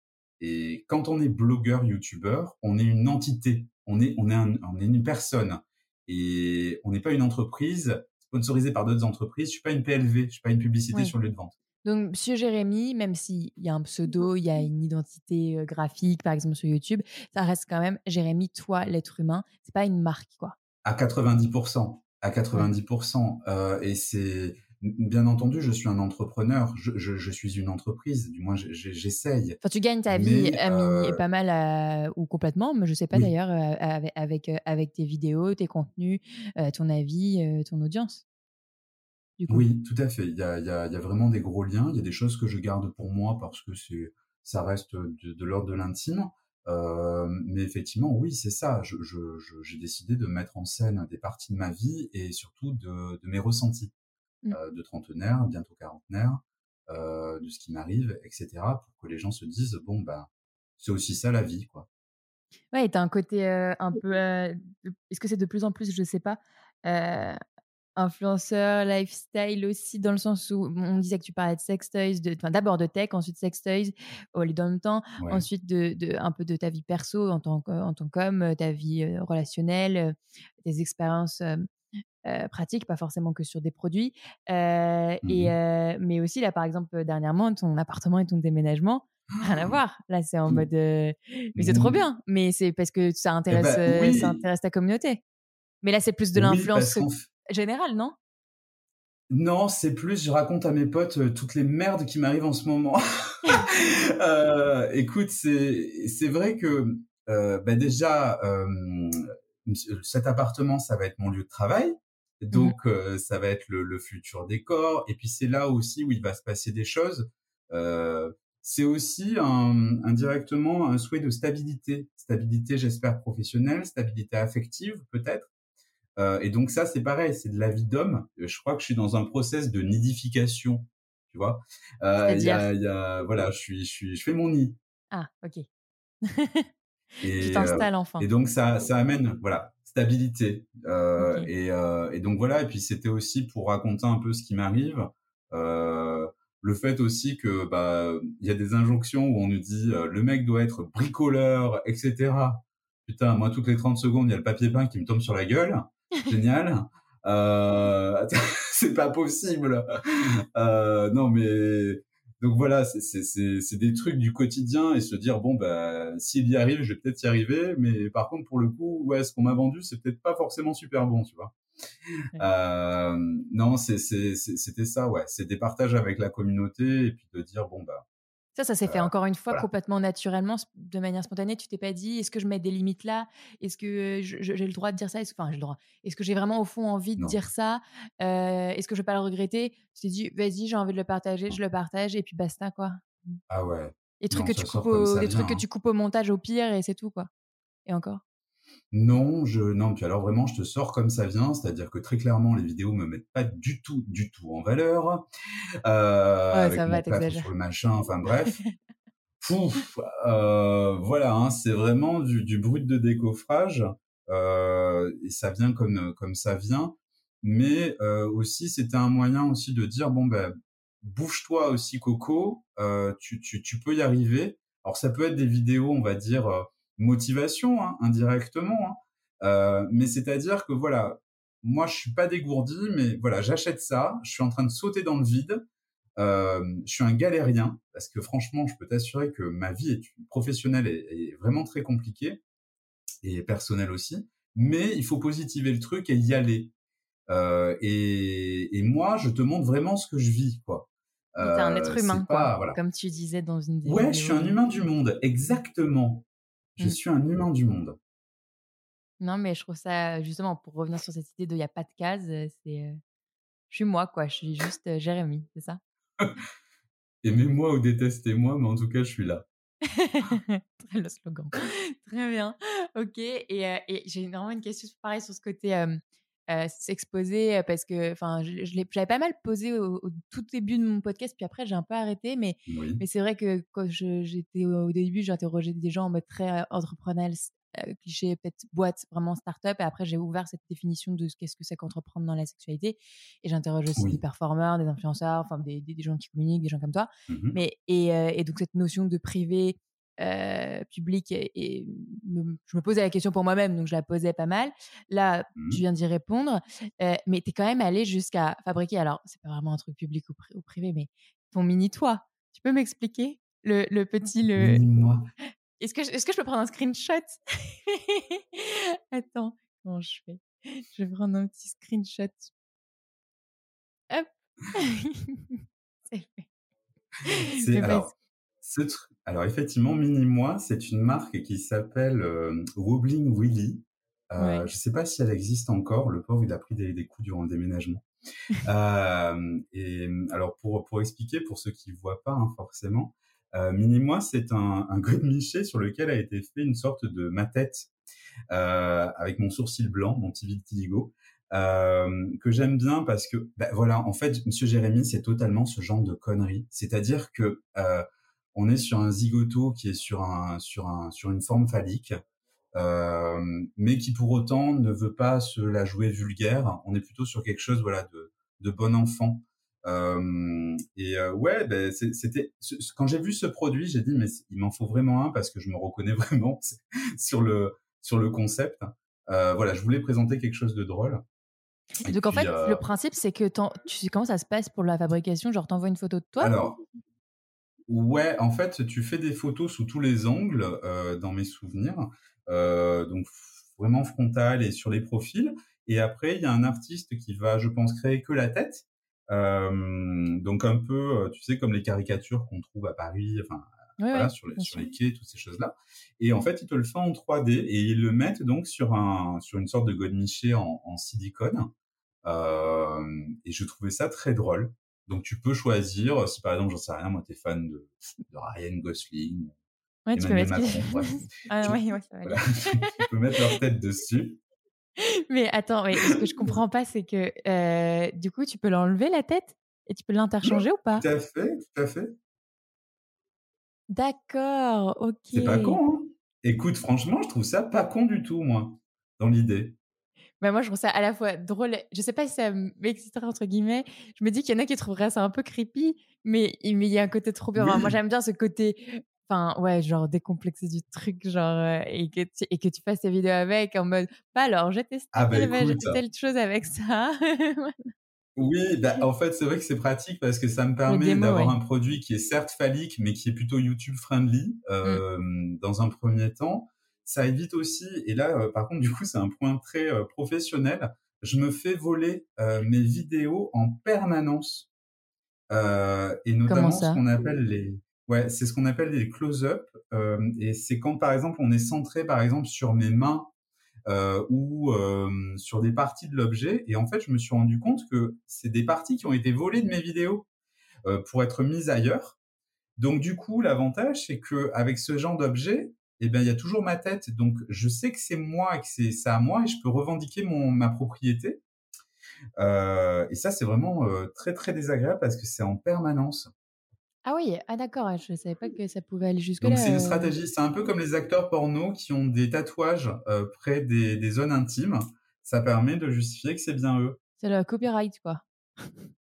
et quand on est blogueur, youtubeur, on est une entité, on est on est un on est une personne et on n'est pas une entreprise sponsorisée par d'autres entreprises. Je suis pas une PLV, je suis pas une publicité Oui. sur lieu de vente. Donc monsieur Jérémy, même s'il y a un pseudo, il y a une identité, heu, graphique, par exemple sur YouTube, ça reste quand même Jérémy, toi, l'être humain, c'est pas une marque, quoi? À 90 % à Ouais. 90 %, heu, et c'est bien entendu, je suis un entrepreneur, je je je suis une entreprise, du moins j'e j'e j'essaye, Enfin, tu gagnes ta vie mais mi heu pas mal à ou complètement, mais je sais pas Oui. d'ailleurs, avec, avec tes vidéos, tes contenus, ton avis, ton audience? Du coup? Oui, tout à fait. Il y a il y a il y a vraiment des gros liens. Il y a des choses que je garde pour moi parce que ça reste, de l'ordre de l'intime, mais effectivement, oui, c'est ça. J'ai décidé de mettre en scène des parties de ma vie et surtout de de mes ressentis, Mmh. heu, de trentenaire, bientôt quarantenaire, heu, de ce qui m'arrive et cetera, pour que les gens se disent: «Bon, ben, c'est aussi ça la vie, quoi». Ouais tu as un côté, heu, un peu, est-ce que c'est de plus en plus, je sais pas, influenceur, lifestyle aussi dans le sens où on disait que tu parlais de sextoys, d'abord de tech, ensuite sextoys, au dans le temps, Ouais. ensuite de de un peu de ta vie perso en tant en tant qu'homme, ta vie, relationnelle, tes expériences, heu, pratiques, pas forcément que sur des produits, heu, Mmh et heu, mais aussi là, par exemple, heu, dernièrement, ton appartement et ton déménagement, rien à voir. Là, c'est en Mmh. mode, mais c'est trop Mmh. bien, mais c'est parce que ça Et intéresse, bah, ça intéresse ta communauté. Mais là, c'est plus de l'influence, générale, non? Non, c'est plus je raconte à mes potes, toutes les merdes qui m'arrivent en ce moment. Écoute, c'est vrai que, bah, déjà, cet appartement, ça va être mon lieu de travail. Donc heu, ça va être le le futur décor et puis c'est là aussi où il va se passer des choses. C'est aussi un indirectement un souhait de stabilité. Stabilité, j'espère professionnelle, stabilité affective peut-être, heu, et donc ça, c'est pareil, c'est de la vie d'homme. Je crois que je suis dans un process de nidification, tu vois? Il y a y a voilà, je suis je suis je fais mon nid. Ah, OK. Tu Et heu, t'installes enfin. et donc ça ça amène, voilà, stabilité, OK. et heu, et donc voilà et puis c'était aussi pour raconter un peu ce qui m'arrive, heu, le fait aussi que, bah, il y a des injonctions où on nous dit, «Le mec doit être bricoleur et cetera». Putain, moi, toutes les 30 secondes, il y a le papier peint qui me tombe sur la gueule. Génial, heu, c'est pas possible. Heu, non, mais donc voilà, c'est c'est c'est c'est des trucs du quotidien et se dire: «Bon, bah, s'il y arrive, je vais peut-être y arriver, mais par contre, pour le coup, ouais, ce qu'on m'a vendu, c'est peut-être pas forcément super bon», tu vois? Ouais. Hem, non, c'est c'est c'est c'était ça, ouais, c'est des partages avec la communauté et puis de dire: «Bon, bah, Ça, ça s'est fait encore une fois voilà». complètement naturellement, de manière spontanée? Tu t'es pas dit: «Est-ce que je mets des limites là? Est-ce que j'ai le droit de dire ça? Est-ce» enfin, j'ai le droit. Est-ce que j'ai vraiment au fond envie de Non. dire ça? Heu, est-ce que je vais pas le regretter? Tu t'es dit: «Vas-y, j'ai envie de le partager, je le partage et puis basta, quoi». Ah ouais. Des trucs Non, que tu coupes au ça des vient, trucs que tu coupes au montage au pire et c'est tout, quoi? Et encore? Non, je non, puis alors vraiment, je te sors comme ça vient, c'est-à-dire que très clairement, les vidéos me mettent pas du tout, du tout en valeur, heu, Ouais, avec ça mon va, sur le machin, enfin bref. Pouf, heu, voilà, hein, c'est vraiment du du brut de décoffrage, heu, et ça vient comme, heu, comme ça vient. Mais heu, aussi, c'était un moyen aussi de dire: «Bon, bah, bouge-toi aussi coco, heu, tu tu tu peux y arriver». Alors ça peut être des vidéos, on va dire, heu, motivation, hein, indirectement, hein, heu, mais c'est-à-dire que voilà moi, je suis pas dégourdi, mais voilà, j'achète ça, je suis en train de sauter dans le vide. Euh, je suis un galérien parce que franchement, je peux t'assurer que ma vie est professionnelle est, vraiment très compliquée et personnelle aussi. Mais il faut positiver le truc et y aller. Euh, et, et, moi, je te montre vraiment ce que je vis, quoi. Euh, un être humain, quoi, comme tu disais dans une. Ouais, je suis un humain du monde, exactement. Je mmh. suis un humain du monde. Non, mais je trouve ça, justement, pour revenir sur cette idée de il n'y a pas de case, c'est. je suis moi, quoi. Je suis juste Jérémy, c'est ça? Aimez-moi ou détestez-moi, mais en tout cas, je suis là. Très le slogan. Très bien. Ok. Et, et j'ai vraiment une question pareil sur ce côté s'exposer parce que enfin je, j'avais pas mal posé au, tout début de mon podcast puis après j'ai un peu arrêté mais mais c'est vrai que quand j'étais au, début j'interrogeais des gens en mode très entrepreneurial cliché peut-être boîte vraiment start-up et après j'ai ouvert cette définition de qu'est-ce que c'est qu'entreprendre dans la sexualité et j'interroge aussi des performeurs des influenceurs enfin des, des, gens qui communiquent des gens comme toi mmh mais et, et donc cette notion de privé euh, public et, je me posais la question pour moi-même, donc je la posais pas mal. Là, mmh. tu viens d'y répondre, euh, mais tu es quand même allé jusqu'à fabriquer, alors c'est pas vraiment un truc public ou, privé, mais ton mini-toit. Tu peux m'expliquer le, le, petit... Le... Est-ce que, est que je peux prendre un screenshot? Attends, comment je fais? Je vais prendre un petit screenshot. Hop C'est fait. C'est, alors, ce truc, alors effectivement, Mini Moi, c'est une marque qui s'appelle euh, Wobbling Willy. Euh, Je ne sais pas si elle existe encore. Le pauvre, il a pris des, coups durant le déménagement. euh, et alors pour pour expliquer pour ceux qui voient pas hein, forcément, euh, Mini Moi, c'est un, un godemiché sur lequel a été fait une sorte de ma tête euh, avec mon sourcil blanc, mon petit vitiligo. Euh, que j'aime bien parce que ben voilà en fait Monsieur Jérémy c'est totalement ce genre de conneries c'est-à-dire que euh, on est sur un zigoto qui est sur un sur un sur une forme phallique, euh, mais qui pour autant ne veut pas se la jouer vulgaire. On est plutôt sur quelque chose voilà de de bon enfant. Euh, et euh, ouais, ben, c'était quand j'ai vu ce produit, j'ai dit mais il m'en faut vraiment un parce que je me reconnais vraiment sur le sur le concept. Euh, voilà, je voulais présenter quelque chose de drôle. donc en fait, le principe c'est que tu sais comment ça se passe pour la fabrication, genre t'envoies une photo de toi? Alors Ouais, en fait, tu fais des photos sous tous les angles, euh, dans mes souvenirs, euh, donc vraiment frontal et sur les profils. Et après, il y a un artiste qui va, je pense, créer que la tête. Euh, donc un peu, tu sais, comme les caricatures qu'on trouve à Paris, enfin voilà, sur, les, sur les quais, toutes ces choses-là. Et en fait, ils te le font en 3D et ils le mettent donc sur un sur une sorte de godemiché en, en silicone. et je trouvais ça très drôle. Donc tu peux choisir, si par exemple, j'en sais rien, moi t'es fan de, de Ryan Gosling, ouais, tu peux mettre Macron, ah, tu, ouais, peux mettre leur tête dessus. Mais attends, mais ce que je comprends pas, c'est que euh, du coup, tu peux l'enlever la tête et tu peux l'interchanger ou pas? Tout à fait, tout à fait. D'accord, ok. C'est pas con, hein Écoute, franchement, je trouve ça pas con du tout, moi, dans l'idée. Bah, moi, je trouve ça à la fois drôle. Je sais pas si ça m'exciterait, entre guillemets. Je me dis qu'il y en a qui trouveraient ça un peu creepy, mais, il y a un côté trop bien. Moi, j'aime bien ce côté, enfin, ouais, genre décomplexé du truc, genre, euh, et, que tu, et que tu fasses tes vidéos avec en mode, pas alors, j'ai testé, ah bah, telle chose avec ça. Oui, bah, en fait, c'est vrai que c'est pratique parce que ça me permet d'avoir un produit qui est certes phallique, mais qui est plutôt YouTube friendly mmh. euh, dans un premier temps. Ça évite aussi, et là, euh, par contre, du coup, c'est un point très euh, professionnel. Je me fais voler euh, mes vidéos en permanence, et notamment ce qu'on appelle les, ouais, c'est ce qu'on appelle les close-up, et c'est quand, par exemple, on est centré, par exemple, sur mes mains ou sur des parties de l'objet, et en fait, je me suis rendu compte que c'est des parties qui ont été volées de mes vidéos pour être mises ailleurs. Donc du coup, l'avantage, c'est que avec ce genre d'objet, eh bien, il y a toujours ma tête. Donc, je sais que c'est moi, que c'est ça à moi, et je peux revendiquer mon, ma propriété. Euh, et ça, c'est vraiment euh, très, très désagréable parce que c'est en permanence. Ah oui, ah d'accord, je ne savais pas que ça pouvait aller jusque-là. Donc, c'est une euh. stratégie. C'est un peu comme les acteurs porno qui ont des tatouages près des, des zones intimes. Ça permet de justifier que c'est bien eux. C'est le copyright, quoi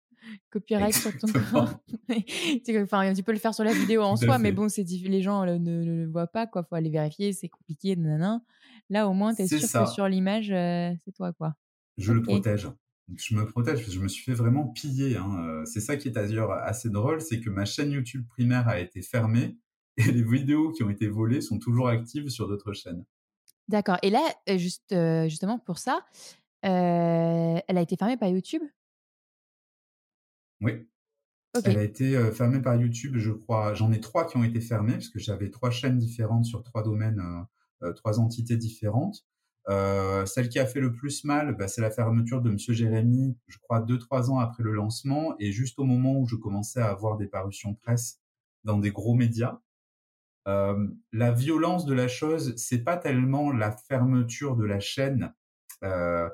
copyright sur ton corps. enfin, tu peux le faire sur la vidéo en soi, mais bon, c'est les gens ne, le voient pas, quoi. Faut aller vérifier, c'est compliqué, nanana. Là, au moins, tu es sûr que sur l'image, euh, c'est toi, quoi. Je le protège. Je me protège parce que je me suis fait vraiment piller. Hein. C'est ça qui est d'ailleurs assez drôle, c'est que ma chaîne YouTube primaire a été fermée et les vidéos qui ont été volées sont toujours actives sur d'autres chaînes. D'accord. Et là, juste, justement pour ça, elle a été fermée par YouTube? Oui. Elle a été fermée par YouTube, je crois. J'en ai trois qui ont été fermées parce que j'avais trois chaînes différentes sur trois domaines, trois entités différentes. celle qui a fait le plus mal, bah, c'est la fermeture de Monsieur Jérémy, je crois deux trois ans après le lancement et juste au moment où je commençais à avoir des parutions presse dans des gros médias. Euh, la violence de la chose, c'est pas tellement la fermeture de la chaîne. Euh,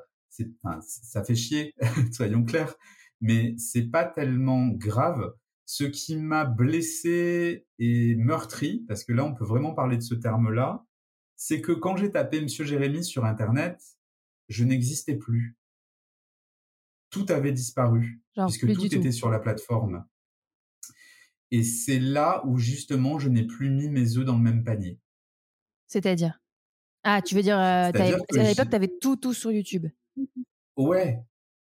ça fait chier, soyons clairs, mais c'est pas tellement grave. Ce qui m'a blessé et meurtri, parce que là on peut vraiment parler de ce terme-là, c'est que quand j'ai tapé Monsieur Jérémy sur Internet, je n'existais plus. Tout avait disparu, puisque tout était sur la plateforme. Et c'est là où justement je n'ai plus mis mes œufs dans le même panier. C'est-à-dire? Ah, tu veux dire, euh, à l'époque, tu avais tout, tout sur YouTube. Ouais.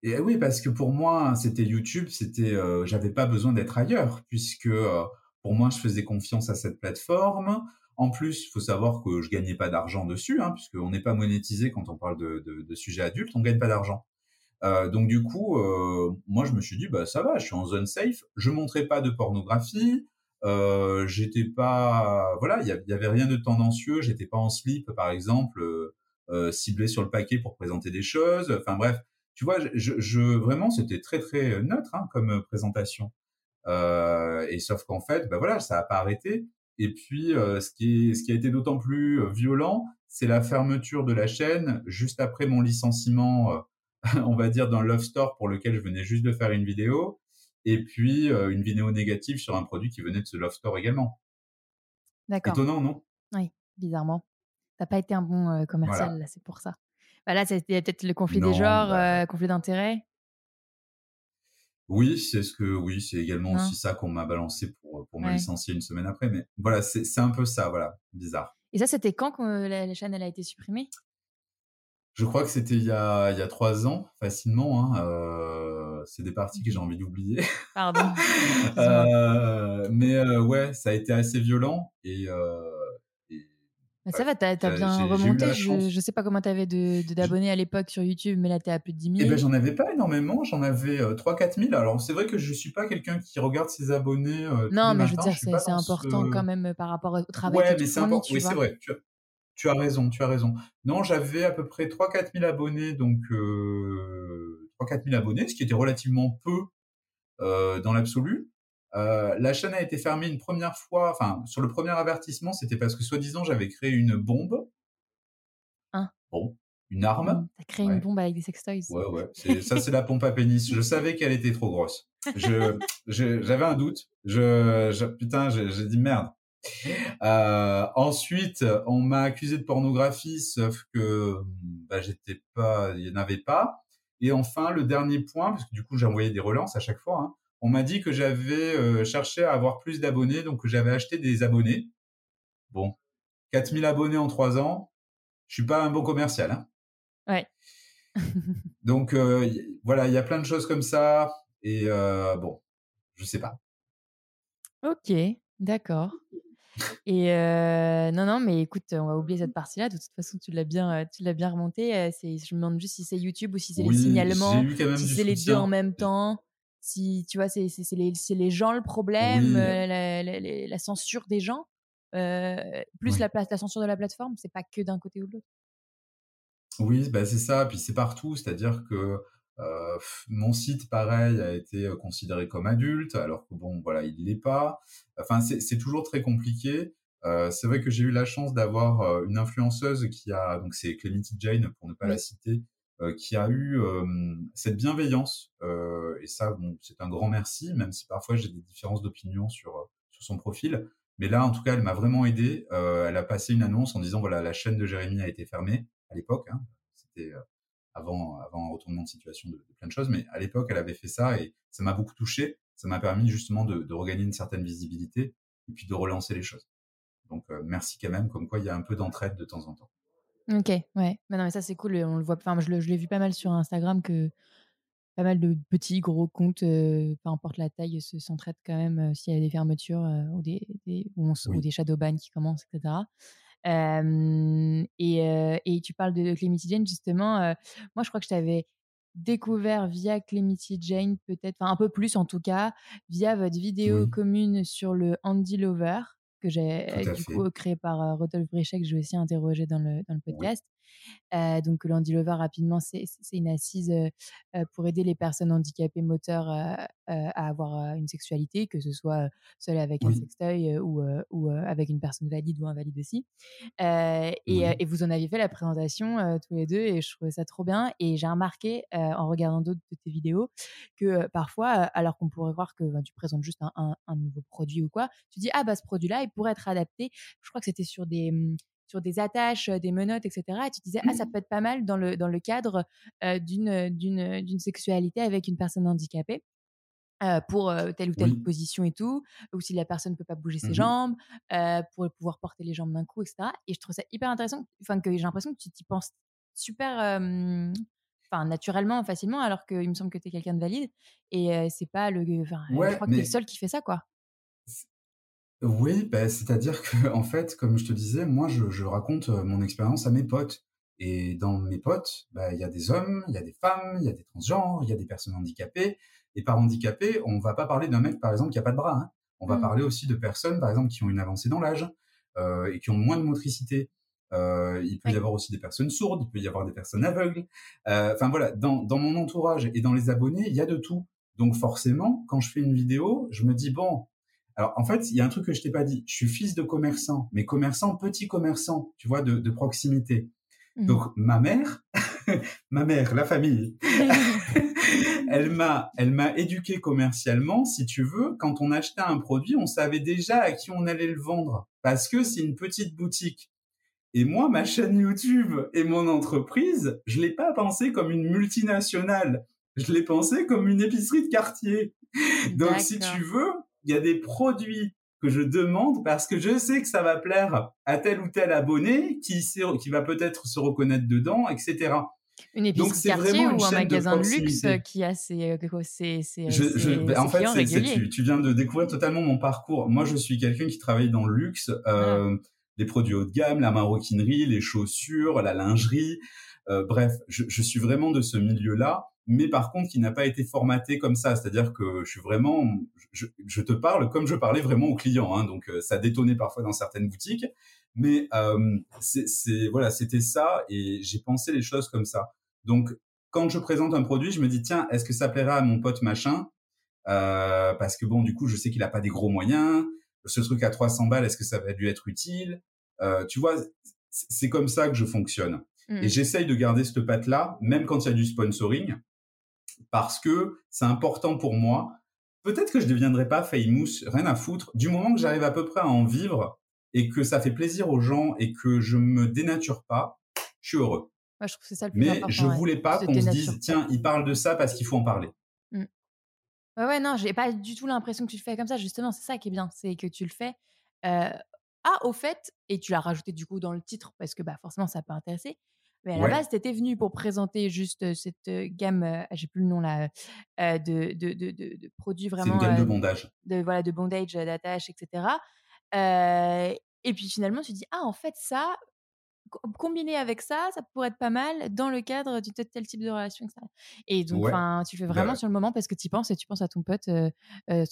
Et oui, parce que pour moi, c'était YouTube, c'était, euh, j'avais pas besoin d'être ailleurs, puisque euh, pour moi, je faisais confiance à cette plateforme. En plus, faut savoir que je gagnais pas d'argent dessus, hein, puisqu'on n'est pas monétisé quand on parle de, de, de sujets adultes, on gagne pas d'argent. Euh, donc du coup, euh, moi je me suis dit bah ça va, je suis en zone safe. Je montrais pas de pornographie. Euh, j'étais pas, voilà, il y, avait rien de tendancieux. J'étais pas en slip par exemple, euh, ciblé sur le paquet pour présenter des choses. Enfin bref, tu vois, je, je vraiment c'était très très neutre hein, comme présentation. et sauf qu'en fait, bah voilà, ça a pas arrêté. Et puis, ce, qui est, ce qui a été d'autant plus violent, c'est la fermeture de la chaîne juste après mon licenciement on va dire, d'un love store pour lequel je venais juste de faire une vidéo, et puis euh, une vidéo négative sur un produit qui venait de ce love store également. D'accord. Étonnant, non? Oui, bizarrement. Ça n'a pas été un bon euh, commercial, là, c'est pour ça. Bah là, c'était peut-être le conflit des genres, bah euh, conflit d'intérêts? Oui, c'est ce que oui, c'est également aussi ça qu'on m'a balancé pour pour me licencier une semaine après. Mais voilà, c'est un peu ça, voilà, bizarre. Et ça, c'était quand que la, chaîne elle a été supprimée? Je crois que c'était il y a, il y a trois ans, facilement. Hein, euh, c'est des parties que j'ai envie d'oublier. Pardon. euh, mais euh, ouais, ça a été assez violent. Et, euh, ça va, t'as as bien remonté. Je, ne sais pas comment t'avais de d'abonnés à l'époque sur YouTube, mais là t'es à plus de 10 000. Eh ben, j'en avais pas énormément, j'en avais 3-4 000. Alors c'est vrai que je suis pas quelqu'un qui regarde ses abonnés. non, mais je veux dire, c'est important quand même par rapport au travail. Ouais, mais c'est important. Oui, c'est vrai. Tu as raison, tu as raison. Non, j'avais à peu près 3-4 000 abonnés, donc euh, 3-4 000 abonnés, ce qui était relativement peu euh, dans l'absolu. Euh, la chaîne a été fermée une première fois, enfin sur le premier avertissement, c'était parce que soi-disant j'avais créé une bombe. Hein Bon, une arme. Mmh, T'as créé une bombe avec des sextoys. Ouais, ouais. Ça, c'est la pompe à pénis. Je savais qu'elle était trop grosse. Je, j'avais un doute. Je, je putain, j'ai dit merde. Euh, ensuite, on m'a accusé de pornographie, sauf que bah, j'étais pas, il n'y en avait pas. Et enfin, le dernier point, parce que du coup j'ai envoyé des relances à chaque fois, hein, on m'a dit que j'avais euh, cherché à avoir plus d'abonnés, donc que j'avais acheté des abonnés. Bon, 4000 abonnés en trois ans, je suis pas un bon commercial. Hein. Ouais. donc euh, voilà, il y a plein de choses comme ça, et euh, bon, je sais pas. Ok, d'accord. Et non, non, mais écoute, on va oublier cette partie-là. De toute façon, tu l'as bien, tu l'as bien remonté. je me demande juste si c'est YouTube ou si c'est les signalements, si c'est les deux en même temps. Si tu vois, c'est, c'est, les, les, gens le problème, la, la, censure des gens, plus la, la censure de la plateforme. C'est pas que d'un côté ou de l'autre. Oui, bah c'est ça. Puis c'est partout, c'est-à-dire que euh, mon site, pareil, a été euh, considéré comme adulte, alors que bon, voilà, il l'est pas. Enfin, c'est toujours très compliqué. Euh, c'est vrai que j'ai eu la chance d'avoir euh, une influenceuse qui a, donc c'est Clemity Jane pour ne pas la citer, euh, qui a eu cette bienveillance. et ça, bon, c'est un grand merci, même si parfois j'ai des différences d'opinion sur sur son profil. Mais là, en tout cas, elle m'a vraiment aidé. elle a passé une annonce en disant voilà, la chaîne de Jérémy a été fermée à l'époque. Hein. C'était avant, avant un retournement de situation de, plein de choses. Mais à l'époque, elle avait fait ça et ça m'a beaucoup touché. Ça m'a permis justement de, de, regagner une certaine visibilité et puis de relancer les choses. Donc, euh, merci quand même, comme quoi il y a un peu d'entraide de temps en temps. Ok, ouais. Bah non, mais ça, c'est cool. On le voit. Enfin, je l'ai vu pas mal sur Instagram que pas mal de petits, gros comptes, peu importe la taille, se s'entraident quand même s'il y a des fermetures ou des, des, ou, ou, des shadow ban qui commencent, etc. et, et, tu parles de Clemity Jane, justement. moi, je crois que je t'avais découvert via Clemity Jane, peut-être, enfin un peu plus en tout cas, via votre vidéo commune sur le Andy Lover que j'ai du coup créé par Rodolphe Bréchet, que je vais aussi interroger dans le, dans le podcast. Donc l'Andy Lover, rapidement, c'est une assise pour aider les personnes handicapées moteurs à avoir une sexualité, que ce soit seule avec un sextoy ou, ou avec une personne valide ou invalide aussi. Et, et, vous en aviez fait la présentation tous les deux et je trouvais ça trop bien. Et j'ai remarqué en regardant d'autres de tes vidéos que parfois, alors qu'on pourrait voir que ben, tu présentes juste un, un, nouveau produit ou quoi, tu dis ah bah ce produit-là il pourrait être adapté. Je crois que c'était sur des mmh, sur des attaches, des menottes, etc. Et tu disais, ah, ça mmh. peut être pas mal dans le, dans le cadre d'une, d'une, d'une sexualité avec une personne handicapée. pour telle ou telle position et tout, ou si la personne ne peut pas bouger ses mmh jambes, pour pouvoir porter les jambes d'un coup, etc. Et je trouve ça hyper intéressant, enfin que j'ai l'impression que tu t'y penses super, enfin naturellement, facilement, alors qu'il me semble que tu es quelqu'un de valide, et c'est pas le, je crois que tu es le seul qui fait ça, quoi. Oui, bah, c'est-à-dire que en fait, comme je te disais, moi, je, je raconte mon expérience à mes potes. Et dans mes potes, bah, il y a des hommes, il y a des femmes, il y a des transgenres, il y a des personnes handicapées. Et par handicapé, on va pas parler d'un mec, par exemple, qui a pas de bras. Hein. On va mmh. parler aussi de personnes, par exemple, qui ont une avancée dans l'âge euh, et qui ont moins de motricité. Euh, il peut y avoir aussi des personnes sourdes, il peut y avoir des personnes aveugles. Euh, enfin voilà, dans, dans mon entourage et dans les abonnés, il y a de tout. Donc forcément, quand je fais une vidéo, je me dis bon, alors, en fait, il y a un truc que je t'ai pas dit. Je suis fils de commerçant, mais commerçant, petit commerçant, tu vois, de, proximité. Mmh. Donc, ma mère, ma mère, la famille, elle m'a, elle m'a éduqué commercialement, si tu veux. Quand on achetait un produit, on savait déjà à qui on allait le vendre, parce que c'est une petite boutique. Et moi, ma chaîne YouTube et mon entreprise, je l'ai pas pensé comme une multinationale. Je l'ai pensé comme une épicerie de quartier. Donc, si tu veux, il y a des produits que je demande parce que je sais que ça va plaire à tel ou tel abonné qui, qui va peut-être se reconnaître dedans, etc. Une épicerie quartier ou un magasin de, luxe qui a ses, euh, ses, ses, ben, en fait, tu, tu, viens de découvrir totalement mon parcours. Moi, je suis quelqu'un qui travaille dans le luxe, euh, les produits haut de gamme, la maroquinerie, les chaussures, la lingerie. Euh, bref, je, je, suis vraiment de ce milieu-là mais par contre qui n'a pas été formaté comme ça. C'est-à-dire que je suis vraiment, je, je, te parle comme je parlais vraiment aux clients. Hein, donc euh, ça détonnait parfois dans certaines boutiques, mais euh, c'est voilà, c'était ça et j'ai pensé les choses comme ça. Donc quand je présente un produit, je me dis tiens, est-ce que ça plaira à mon pote machin? Euh, Parce que bon, du coup, je sais qu'il a pas des gros moyens. Ce truc à 300 balles, est-ce que ça va lui être utile? Euh, Tu vois, c'est comme ça que je fonctionne. Mmh. Et j'essaye de garder cette patte-là, même quand il y a du sponsoring parce que c'est important pour moi. Peut-être que je ne deviendrai pas famous, rien à foutre. Du moment que j'arrive à peu près à en vivre et que ça fait plaisir aux gens et que je me dénature pas, je suis heureux. je trouve ça le plus Mais je voulais pas qu'on se dise, tiens, il parle de ça parce qu'il faut en parler. Mmh. Ouais, ouais, non, j'ai pas du tout l'impression que tu le fais comme ça. Justement, c'est ça qui est bien, c'est que tu le fais. Euh, ah, au fait, et tu l'as rajouté du coup dans le titre parce que bah, forcément ça peut intéresser. Mais à la base, tu étais venu pour présenter juste cette gamme, j'ai plus le nom là, de, de, de, de, produits vraiment. C'est une gamme de bondage. De, voilà, de bondage, d'attache, etc. et puis finalement, tu dis, ah, en fait, ça, combiné avec ça, ça pourrait être pas mal dans le cadre du tel type de relation, etc. Et donc, tu fais vraiment sur le moment parce que tu penses et tu penses à ton pote, euh,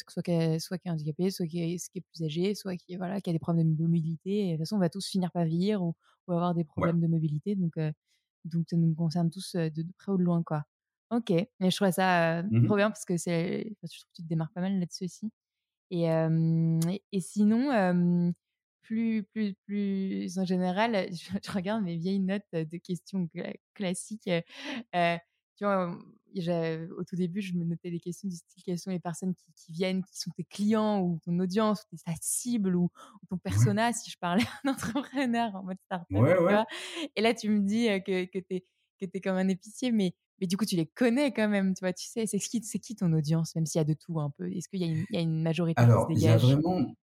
soit, qui est, soit qui est handicapé, soit qui est, qui est plus âgé, soit qui, voilà, qui a des problèmes de mobilité. Et de toute façon, on va tous finir par vieillir ou, ou avoir des problèmes de mobilité. Donc, donc, ça nous concerne tous de, près ou de loin, quoi. Ok, mais je trouvais ça mmh trop bien parce que c'est, je trouve que tu te démarres pas mal là-dessus aussi. Et, et, sinon, plus, plus, plus en général, je, regarde mes vieilles notes de questions classiques. tu vois, au tout début, je me notais des questions du style quelles sont les personnes qui, viennent, qui sont tes clients ou ton audience, ou ta cible ou, ton persona, si je parlais à un entrepreneur en mode startup. Et là, tu me dis que, que tu es, comme un épicier, mais, mais du coup, tu les connais quand même, tu vois, tu sais, c'est qui, qui ton audience, même s'il y a de tout un peu? Est-ce qu'il y, a une majorité Alors, il y a vraiment,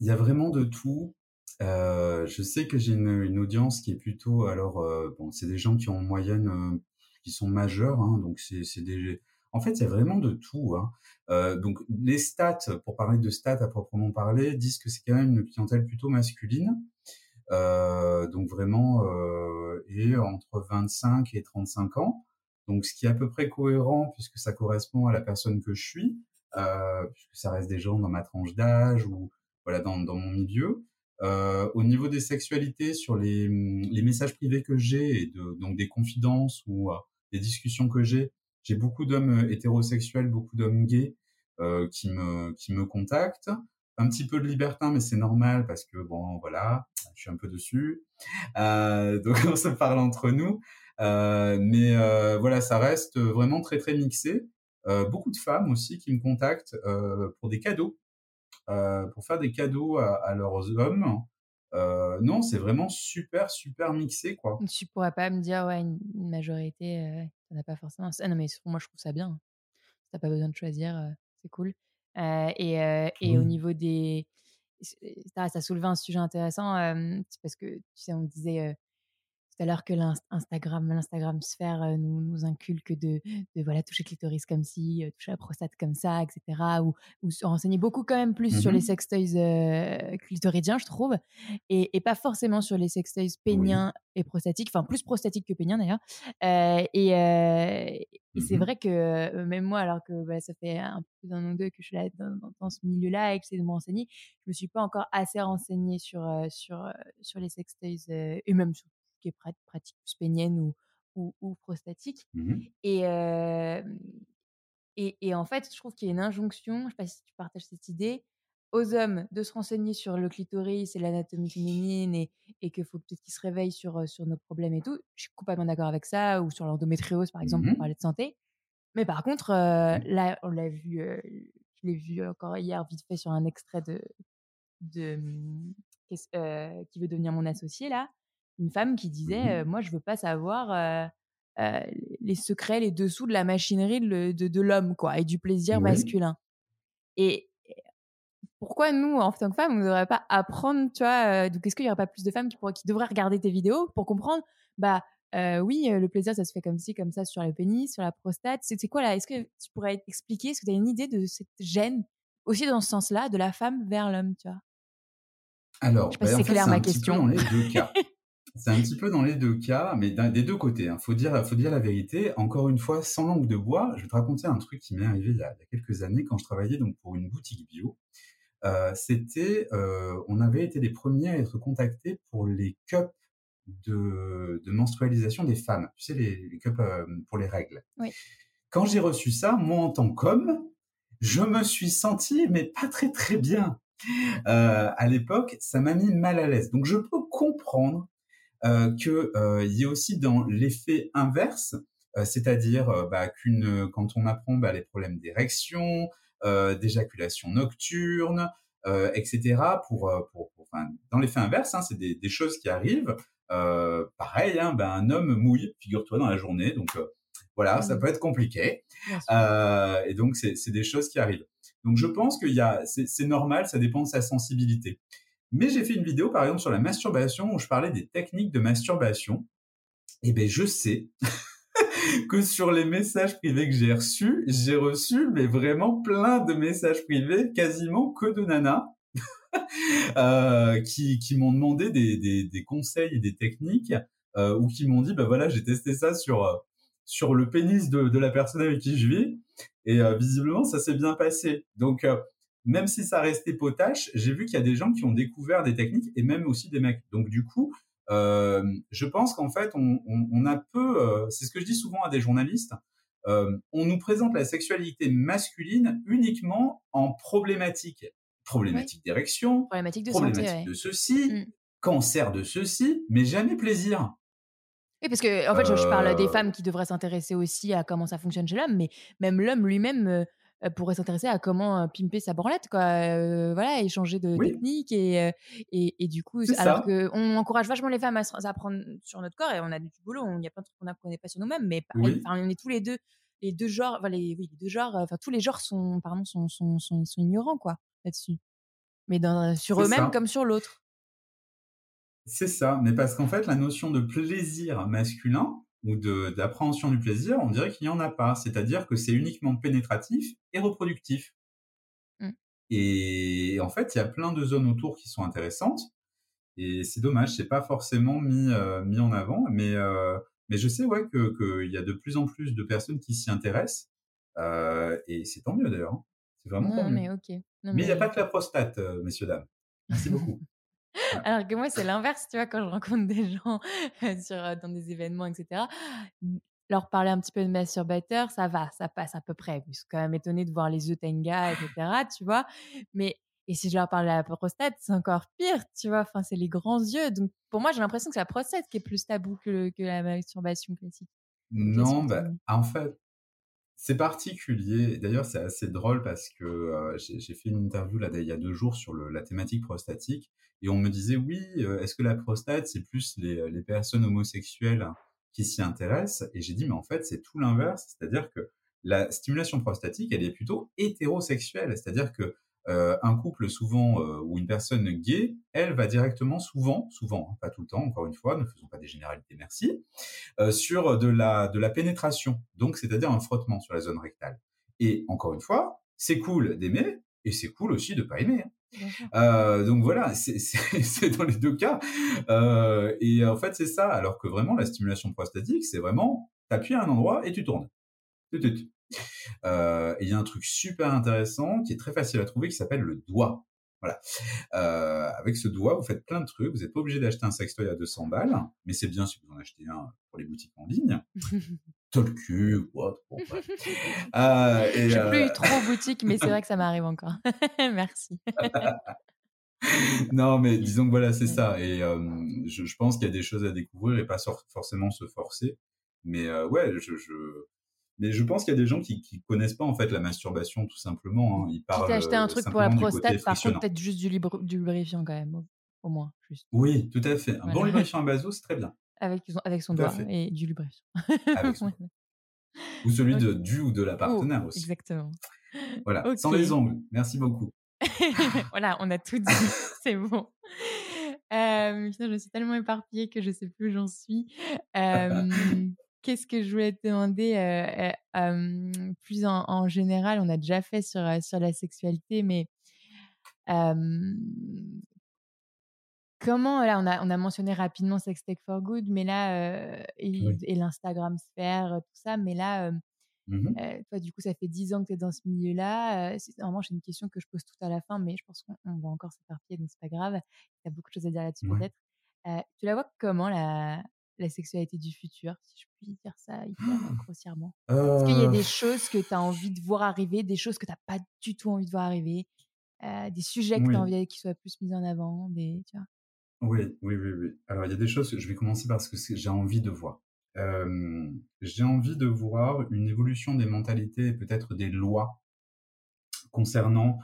il y a vraiment de tout. je sais que j'ai une, une, audience qui est plutôt alors bon, c'est des gens qui ont en moyenne qui sont majeurs, hein, donc c'est des en fait, il y a vraiment de tout. Hein. Euh, donc, les stats, pour parler de stats à proprement parler, disent que c'est quand même une clientèle plutôt masculine. Euh, donc vraiment, euh, et entre 25 et 35 ans. Donc, ce qui est à peu près cohérent puisque ça correspond à la personne que je suis, euh, puisque ça reste des gens dans ma tranche d'âge ou voilà dans, dans mon milieu. Au niveau des sexualités, sur les, les messages privés que j'ai et de, donc des confidences ou des discussions que j'ai, j'ai beaucoup d'hommes euh, hétérosexuels, beaucoup d'hommes gays euh, qui me qui me contactent. Un petit peu de libertin, mais c'est normal parce que bon, voilà, je suis un peu dessus. Euh, donc on se parle entre nous. Euh, mais euh, voilà, ça reste vraiment très très mixé. Euh, beaucoup de femmes aussi qui me contactent pour des cadeaux, pour faire des cadeaux à, à leurs hommes. Non, c'est vraiment super super mixé quoi. Tu pourrais pas me dire ouais une majorité ça n'a pas forcément. Ah non, mais moi, je trouve ça bien. Si t'as pas besoin de choisir, c'est cool. et, et au niveau des. Ça a soulevé un sujet intéressant parce que, tu sais, on disait tout à l'heure que l'Instagram, l'Instagram sphère nous, nous inculque de, de voilà toucher clitoris comme ci, toucher la prostate comme ça, etc. Ou, ou se renseigner beaucoup quand même plus sur les mmh sextoys euh, clitoridiens, je trouve, et, et, pas forcément sur les sextoys péniens et prostatiques, enfin plus prostatiques que péniens d'ailleurs. Euh, et, et c'est mmh vrai que même moi, alors que ça fait un peu plus d'un an ou deux que je suis là dans, dans, ce milieu-là et que j'essaie de me renseigner, je me suis pas encore assez renseignée sur sur sur les sextoys et même sur qui est pratique plus pénienne ou, ou, ou prostatique. Mmh et, et, et, en fait, je trouve qu'il y a une injonction, je ne sais pas si tu partages cette idée, aux hommes de se renseigner sur le clitoris et l'anatomie féminine et, et qu'il faut peut-être qu'ils se réveillent sur, sur nos problèmes et tout. Je suis complètement d'accord avec ça, ou sur l'endométriose, par exemple, pour mmh parler de santé. Mais par contre, mmh. là, on l'a vu, je l'ai vu encore hier vite fait sur un extrait de, de qui veut devenir mon associé, là une femme qui disait Moi, je veux pas savoir les secrets, les dessous de la machinerie de, de, l'homme, quoi, et du plaisir masculin. Et pourquoi nous, en tant que femmes, on ne devrait pas apprendre, tu vois, donc est-ce qu'il n'y aurait pas plus de femmes qui, pourraient, qui devraient regarder tes vidéos pour comprendre Bah, oui, le plaisir, ça se fait comme ci, comme ça, sur le pénis, sur la prostate. C'est quoi là Est-ce que tu pourrais expliquer Est-ce que tu as une idée de cette gêne, aussi dans ce sens-là, de la femme vers l'homme, tu vois? Alors, je sais pas si bah, c'est clair ma question. Deux cas. C'est un petit peu dans les deux cas, mais des deux côtés. Il hein. faut, dire, faut dire la vérité. Encore une fois, sans langue de bois, je vais te raconter un truc qui m'est arrivé il y, a, quelques années quand je travaillais donc pour une boutique bio. Euh, c'était, euh, on avait été les premiers à être contactés pour les cups de, de menstrualisation des femmes. Tu sais, les, les cups euh, pour les règles. Oui. Quand j'ai reçu ça, moi en tant qu'homme, je me suis senti, mais pas très très bien. Euh, à l'époque, ça m'a mis mal à l'aise. Donc je peux comprendre euh, qu'il euh, y a aussi dans l'effet inverse, euh, c'est-à-dire bah, qu'une quand on apprend bah, les problèmes d'érection, d'éjaculation nocturne, etc. Pour, pour, pour enfin, dans l'effet inverse, hein, c'est des, des, choses qui arrivent. pareil, hein, bah, un homme mouille, figure-toi dans la journée, donc voilà, ça mmh. peut être compliqué. Euh, et donc, c'est des choses qui arrivent. Donc, je pense qu'il y a, c'est normal, ça dépend de sa sensibilité. Mais j'ai fait une vidéo, par exemple, sur la masturbation où je parlais des techniques de masturbation. Et ben, je sais que sur les messages privés que j'ai reçus, j'ai reçu, mais vraiment plein de messages privés, quasiment que de nanas. euh, qui, m'ont demandé des, conseils et des techniques euh, ou qui m'ont dit bah voilà j'ai testé ça sur euh, sur le pénis de, la personne avec qui je vis et visiblement ça s'est bien passé donc même si ça restait potache, j'ai vu qu'il y a des gens qui ont découvert des techniques et même aussi des mecs. Donc du coup, euh, je pense qu'en fait, on, on, on, a peu, euh, c'est ce que je dis souvent à des journalistes, euh, on nous présente la sexualité masculine uniquement en problématique. Problématique d'érection, problématique, de, problématique de ceci, mm. cancer de ceci, mais jamais plaisir. Oui, parce que en fait, je, je parle des femmes qui devraient s'intéresser aussi à comment ça fonctionne chez l'homme, mais même l'homme lui-même pourrait s'intéresser à comment pimper sa branlette, quoi. voilà, échanger de techniques et, et, et, du coup, alors qu'on encourage vachement les femmes à s'apprendre sur notre corps et on a du boulot, il y a plein de trucs qu'on n'apprenait pas sur nous-mêmes, mais pareil, on est tous les deux, les deux genres, enfin, les, oui, les deux genres, enfin, tous les genres sont, pardon, sont, sont, sont, sont ignorants, quoi, là-dessus. Mais dans, sur eux-mêmes comme sur l'autre. C'est ça, mais parce qu'en fait, la notion de plaisir masculin ou d'appréhension du plaisir, on dirait qu'il n'y en a pas. C'est-à-dire que c'est uniquement pénétratif et reproductif. Mmh. Et en fait, il y a plein de zones autour qui sont intéressantes. Et c'est dommage, c'est pas forcément mis, euh, mis en avant. Mais, euh, mais je sais ouais, qu'il y a de plus en plus de personnes qui s'y intéressent. Euh, et c'est tant mieux d'ailleurs. Hein. C'est vraiment tant mieux. Mais il n'y a pas que la prostate, messieurs, dames. Merci beaucoup. Alors que moi, c'est l'inverse, tu vois, quand je rencontre des gens sur, dans des événements, etc. Leur parler un petit peu de masturbateur, ça va, ça passe à peu près. Je suis quand même étonnée de voir les Utenga, etc., tu vois. Mais, et si je leur parle de la prostate, c'est encore pire, tu vois. Enfin, c'est les grands yeux. Donc, pour moi, j'ai l'impression que c'est la prostate qui est plus tabou que, que la masturbation classique. Non, bah, en fait, c'est particulier. D'ailleurs, c'est assez drôle parce que j'ai fait une interview là, il y a deux jours sur la thématique prostatique et on me disait oui, est-ce que la prostate c'est plus les, les, personnes homosexuelles qui s'y intéressent? Et j'ai dit mais en fait c'est tout l'inverse, c'est-à-dire que la stimulation prostatique elle est plutôt hétérosexuelle, c'est-à-dire que euh, un couple souvent euh, ou une personne gay, elle va directement souvent, souvent, hein, pas tout le temps, encore une fois, ne faisons pas des généralités, merci, euh, sur de la de la pénétration, donc c'est-à-dire un frottement sur la zone rectale. Et encore une fois, c'est cool d'aimer et c'est cool aussi de pas aimer. Hein. donc voilà, c'est dans les deux cas. et en fait, c'est ça. Alors que vraiment, la stimulation prostatique, c'est vraiment, t'appuies à un endroit et tu tournes. Euh, et il y a un truc super intéressant qui est très facile à trouver qui s'appelle le doigt. Voilà. Euh, avec ce doigt, vous faites plein de trucs. Vous n'êtes pas obligé d'acheter un sextoy à 200 balles, mais c'est bien si vous en achetez un pour les boutiques en ligne. Tolku ou autre. Bon, euh, et, J'ai plus eu trop boutiques, mais c'est vrai que ça m'arrive encore. Merci. non, mais disons que voilà, c'est ça. Et je, je, pense qu'il y a des choses à découvrir et pas forcément se forcer. Mais ouais, je, je, mais je pense qu'il y a des gens qui, qui connaissent pas en fait la masturbation tout simplement. Hein. Ils parlent. acheté un truc pour la prostate, par contre peut-être juste du, du, lubrifiant quand même, au, moins. Juste. Oui, tout à fait. Un bon lubrifiant à baso, c'est très bien. Avec, avec son doigt et du lubrifiant. Avec son Ou celui de, du ou de la partenaire aussi. Exactement. Voilà, sans les ongles. Merci beaucoup. voilà, on a tout dit. c'est bon. Euh, je suis tellement éparpillée que je sais plus où j'en suis. Euh, qu'est-ce que je voulais te demander euh, plus en, général? On a déjà fait sur, sur la sexualité, mais comment là on a, on a mentionné rapidement Sextech for Good, mais là et, l'Instagram sphère, tout ça, mais là. Mmh toi, du coup, ça fait 10 ans que tu es dans ce milieu-là. normalement, j'ai une question que je pose tout à la fin, mais je pense qu'on va encore s'éparpiller, donc c'est pas grave. Tu as beaucoup de choses à dire là-dessus, peut-être. tu la vois comment, la, la sexualité du futur, si je puis dire ça hyper grossièrement? Est-ce qu'il y a des choses que tu as envie de voir arriver, des choses que tu n'as pas du tout envie de voir arriver, euh, des sujets que tu as envie qu'ils soient plus mis en avant des, tu vois? Oui, oui, oui, oui. Alors, il y a des choses je vais commencer par ce que j'ai envie de voir. j'ai envie de voir une évolution des mentalités et peut-être des lois concernant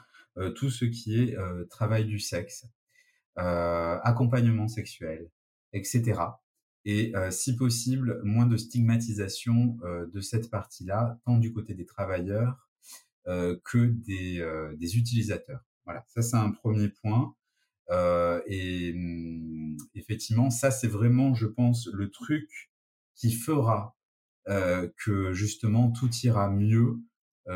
tout ce qui est travail du sexe, accompagnement sexuel, etc et si possible moins de stigmatisation de cette partie-là, tant du côté des travailleurs que des, utilisateurs. Voilà, ça c'est un premier point. et mmh, effectivement, ça c'est vraiment, je pense, le truc qui fera que justement tout ira mieux.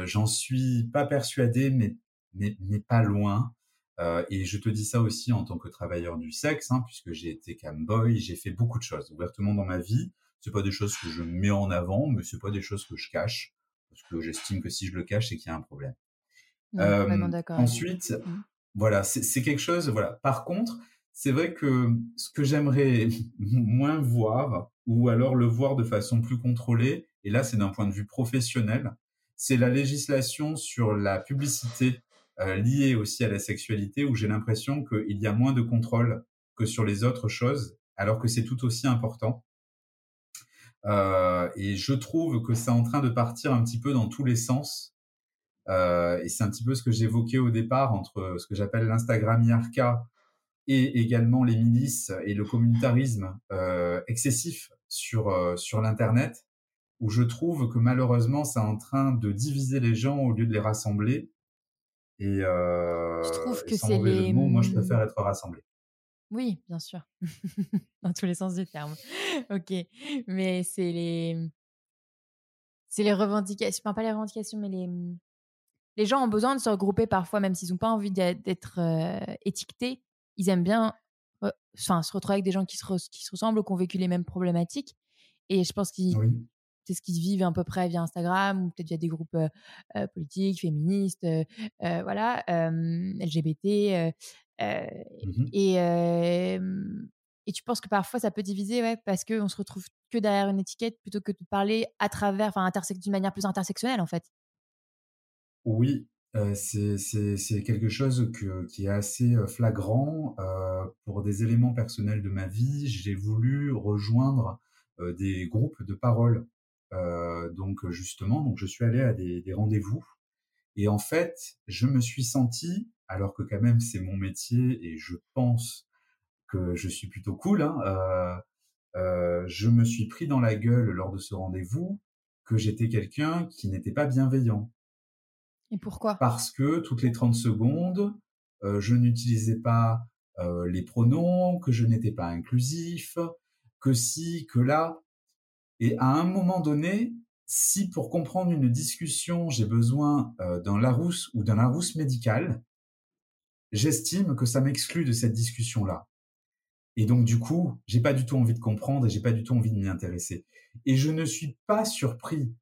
J'en suis pas persuadé, mais, mais, mais pas loin. Euh, et je te dis ça aussi en tant que travailleur du sexe, hein, puisque j'ai été camboy, j'ai fait beaucoup de choses ouvertement dans ma vie. C'est pas des choses que je mets en avant, mais c'est pas des choses que je cache, parce que j'estime que si je le cache, c'est qu'il y a un problème. euh, ensuite, mmh. voilà, c'est quelque chose. Voilà. Par contre, c'est vrai que ce que j'aimerais moins voir, ou alors le voir de façon plus contrôlée, et là c'est d'un point de vue professionnel, c'est la législation sur la publicité euh, lié aussi à la sexualité où j'ai l'impression qu'il y a moins de contrôle que sur les autres choses, alors que c'est tout aussi important. Euh, et je trouve que c'est en train de partir un petit peu dans tous les sens. Euh, et c'est un petit peu ce que j'évoquais au départ entre ce que j'appelle l'Instagram IRCA et également les milices et le communautarisme euh, excessif sur, euh, sur l'Internet, où je trouve que malheureusement, c'est en train de diviser les gens au lieu de les rassembler. Et, euh, je trouve que c'est les. moi, je préfère être rassemblé. Oui, bien sûr. Dans tous les sens du terme. Ok. Mais c'est les. C'est les revendications. Enfin, pas les revendications, mais les. Les gens ont besoin de se regrouper parfois, même s'ils n'ont pas envie d'être étiquetés. Ils aiment bien enfin, se retrouver avec des gens qui se, qui se ressemblent ou qui ont vécu les mêmes problématiques. Et je pense qu'ils c'est ce qu'ils vivent à peu près via Instagram ou peut-être via des groupes politiques, féministes, voilà, LGBT. Mmh et, et tu penses que parfois ça peut diviser ouais, parce qu'on se retrouve que derrière une étiquette plutôt que de parler à travers, enfin, d'une manière plus intersectionnelle en fait? Oui, c'est quelque chose que, qui est assez flagrant. pour des éléments personnels de ma vie, j'ai voulu rejoindre des groupes de parole. Donc justement, donc je suis allé à des, des rendez-vous et en fait, je me suis senti, alors que quand même c'est mon métier et je pense que je suis plutôt cool, hein, je me suis pris dans la gueule lors de ce rendez-vous que j'étais quelqu'un qui n'était pas bienveillant. Et pourquoi? Parce que toutes les 30 secondes, euh, je n'utilisais pas euh, les pronoms, que je n'étais pas inclusif, que si, que là. Et à un moment donné, si pour comprendre une discussion, j'ai besoin euh, d'un Larousse ou d'un Larousse médical, j'estime que ça m'exclut de cette discussion-là. Et donc, du coup, j'ai pas du tout envie de comprendre et j'ai pas du tout envie de m'y intéresser. Et je ne suis pas surpris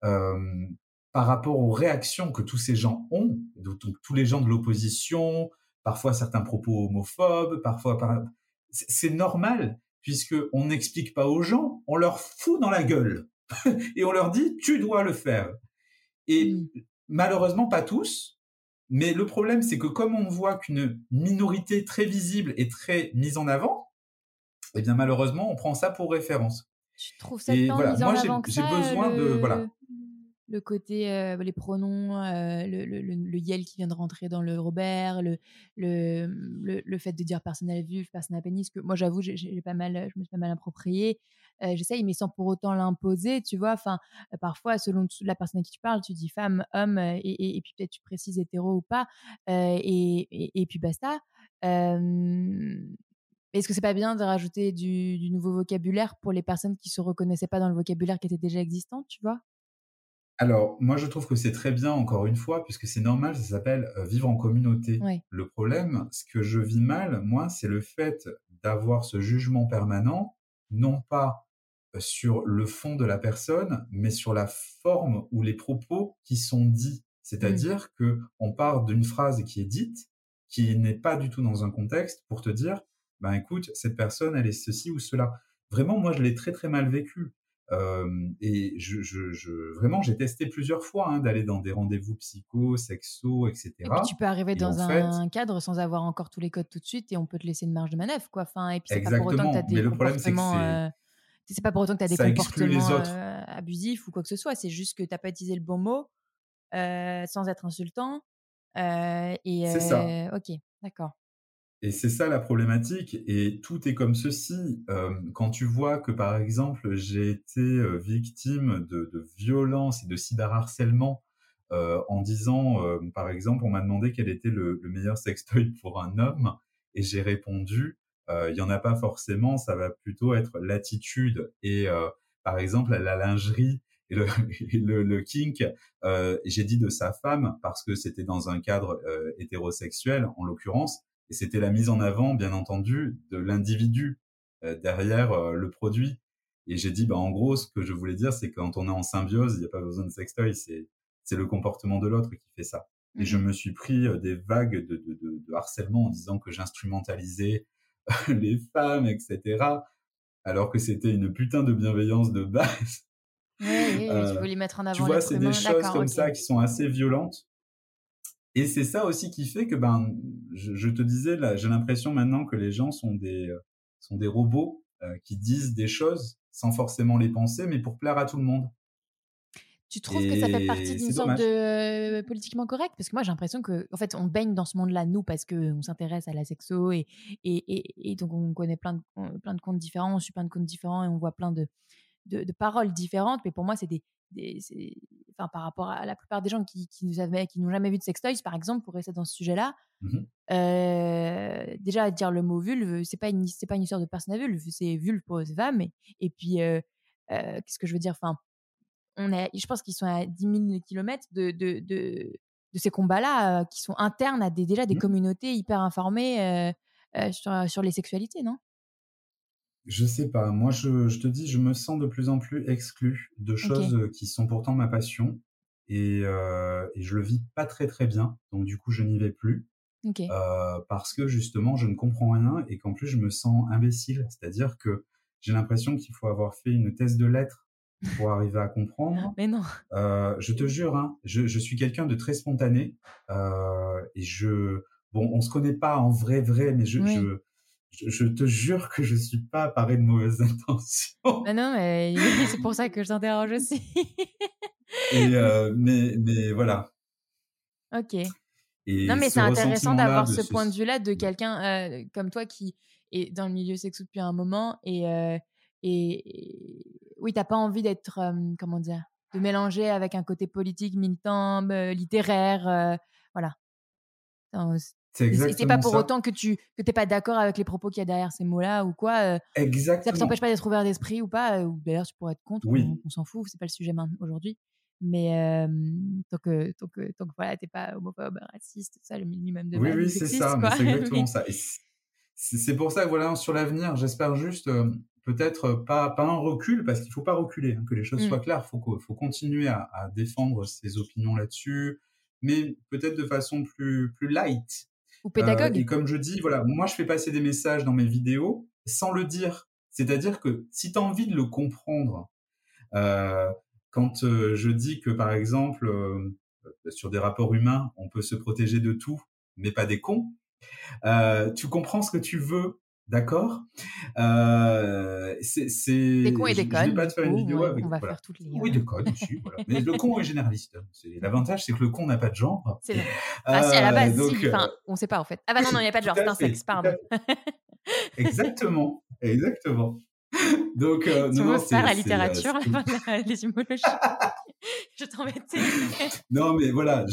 par rapport aux réactions que tous ces gens ont, donc tous les gens de l'opposition, parfois certains propos homophobes, parfois par... c'est normal puisque on n'explique pas aux gens, on leur fout dans la gueule et on leur dit tu dois le faire. Et mmh. malheureusement pas tous, mais le problème c'est que comme on voit qu'une minorité très visible est très mise en avant, eh bien malheureusement on prend ça pour référence. Je trouve ça et voilà, moi j'ai besoin de voilà le côté les pronoms, le, le, le, Yel qui vient de rentrer dans le Robert, le, le, le, fait de dire personnel vue, personnel pénis, que moi j'avoue, j'ai pas mal, je me suis pas mal approprié. J'essaye, mais sans pour autant l'imposer, tu vois. Enfin, parfois, selon la personne à qui tu parles, tu dis femme, homme, et, et, puis peut-être tu précises hétéro ou pas, et, et, puis basta. Est-ce que c'est pas bien de rajouter du, du, nouveau vocabulaire pour les personnes qui se reconnaissaient pas dans le vocabulaire qui était déjà existant, tu vois? Alors, moi, je trouve que c'est très bien, encore une fois, puisque c'est normal, ça s'appelle euh, vivre en communauté. Le problème, ce que je vis mal, moi, c'est le fait d'avoir ce jugement permanent, non pas euh, sur le fond de la personne, mais sur la forme ou les propos qui sont dits. C'est-à-dire qu'on que on part d'une phrase qui est dite, qui n'est pas du tout dans un contexte, pour te dire, ben écoute, cette personne, elle est ceci ou cela. Vraiment, moi, je l'ai très très mal vécu et je, je, je, vraiment, j'ai testé plusieurs fois hein, d'aller dans des rendez-vous psycho, sexo, etc. Et puis tu peux arriver dans un cadre sans avoir encore tous les codes tout de suite et on peut te laisser une marge de manœuvre, quoi. Enfin, et puis c'est pas pour autant que tu as des comportements. Euh, c'est pas pour autant que tu as des comportements euh, abusifs ou quoi que ce soit. C'est juste que tu n'as pas utilisé le bon mot euh, sans être insultant. et c'est ça. Ok, d'accord. Et c'est ça la problématique. Et tout est comme ceci. quand tu vois que, par exemple, j'ai été victime de, de violence et de cyberharcèlement en disant, par exemple, on m'a demandé quel était le, meilleur sextoy pour un homme, et j'ai répondu, il y en a pas forcément, ça va plutôt être l'attitude et, par exemple, la lingerie et le, le, le kink. j'ai dit de sa femme parce que c'était dans un cadre hétérosexuel, en l'occurrence et c'était la mise en avant, bien entendu, de l'individu euh, derrière euh, le produit. Et j'ai dit, bah, en gros, ce que je voulais dire, c'est quand on est en symbiose, il n'y a pas besoin de sextoy, c'est, c'est le comportement de l'autre qui fait ça. Et je mmh me suis pris euh, des vagues de, de, de, de harcèlement en disant que j'instrumentalisais les femmes, etc. Alors que c'était une putain de bienveillance de base. Oui, oui, tu voulais mettre en avant. Tu vois, c'est des choses comme ça qui sont assez violentes. Et c'est ça aussi qui fait que, ben, je, te disais, là, j'ai l'impression maintenant que les gens sont des, euh, sont des robots euh, qui disent des choses sans forcément les penser, mais pour plaire à tout le monde. Tu trouves que ça fait partie d'une sorte de euh, politiquement correct? Parce que moi, j'ai l'impression que, en fait, on baigne dans ce monde-là, nous, parce qu'on s'intéresse à la sexo et, et, et, donc on connaît plein de, plein de comptes différents, on suit plein de comptes différents et on voit plein de, de, de paroles différentes. Mais pour moi, c'est des, des enfin par rapport à la plupart des gens qui, qui nous avaient, qui n'ont jamais vu de sextoys, par exemple, pour rester dans ce sujet-là, Mmh euh, déjà dire le mot vulve, c'est pas une, c'est pas une histoire de personne à vulve, c'est vulve pour les femmes. Et, et puis, euh, euh, qu'est-ce que je veux dire Enfin, on est, je pense qu'ils sont à 10 000 kilomètres de, de, de, de ces combats-là, qui sont internes à des, déjà des Mmh. communautés hyper informées sur, sur les sexualités, non? Je sais pas. Moi, je, je te dis, je me sens de plus en plus exclu de choses euh, qui sont pourtant ma passion. Et, euh, et je le vis pas très très bien. Donc du coup, je n'y vais plus. Ok. euh, parce que justement, je ne comprends rien et qu'en plus, je me sens imbécile. C'est-à-dire que j'ai l'impression qu'il faut avoir fait une thèse de lettres pour arriver à comprendre. Mais non. Euh, je te jure, hein, je, je suis quelqu'un de très spontané euh, et je, bon, on se connaît pas en vrai vrai, mais je, Oui. je, je, je te jure que je suis pas paré de mauvaises intentions. Mais non, mais c'est pour ça que je t'interroge aussi. Et euh, mais mais voilà. ok. Et Non, mais ce c'est intéressant d'avoir ce ce- point de vue-là de quelqu'un euh, comme toi qui est dans le milieu sexuel depuis un moment et, euh, et, oui, t'as pas envie d'être, euh, comment dire, de mélanger avec un côté politique, militant, littéraire, voilà. C'est- exactement pas pour ça. autant que tu que t'es pas d'accord avec les propos qu'il y a derrière ces mots-là ou quoi. euh, ça Exactement. t'empêche pas d'être ouvert d'esprit ou pas. euh, ou d'ailleurs, tu pourrais être contre. Oui. On, on s'en fout, c'est pas le sujet aujourd'hui. Mais euh, tant que tant que tant que voilà, t'es pas homophobe, raciste, ça le minimum de Oui, oui, ou c'est ça, c'est exactement ça. C'est pour ça que voilà, sur l'avenir, j'espère juste peut-être pas, pas un recul, parce qu'il faut pas reculer, hein, que les choses Mm. soient claires. Il faut, faut continuer à, à défendre ses opinions là-dessus, mais peut-être de façon plus, plus light. Ou Euh, et comme je dis, voilà, moi je fais passer des messages dans mes vidéos sans le dire. C'est-à-dire que si tu as envie de le comprendre, euh, quand euh, je dis que par exemple, sur des rapports humains, on peut se protéger de tout, mais pas des cons, tu comprends ce que tu veux. D'accord? Euh, c'est, Des cons et des je vais connes. pas du te faire une coup, vidéo on, avec. on va voilà. faire toutes les. Oui, des connes aussi. Voilà. Mais le con est généraliste. L'avantage, c'est que le con n'a pas de genre. C'est vrai. Ah si, à la Euh, base, donc, si. euh, Enfin, on sait pas en fait. Ah bah non, non, il n'y a pas de genre, c'est un sexe, pardon. Exactement, exactement. Donc, euh, tu non, veux non, faire c'est- la littérature, l'étymologie. je t'embêtais. Non, mais voilà,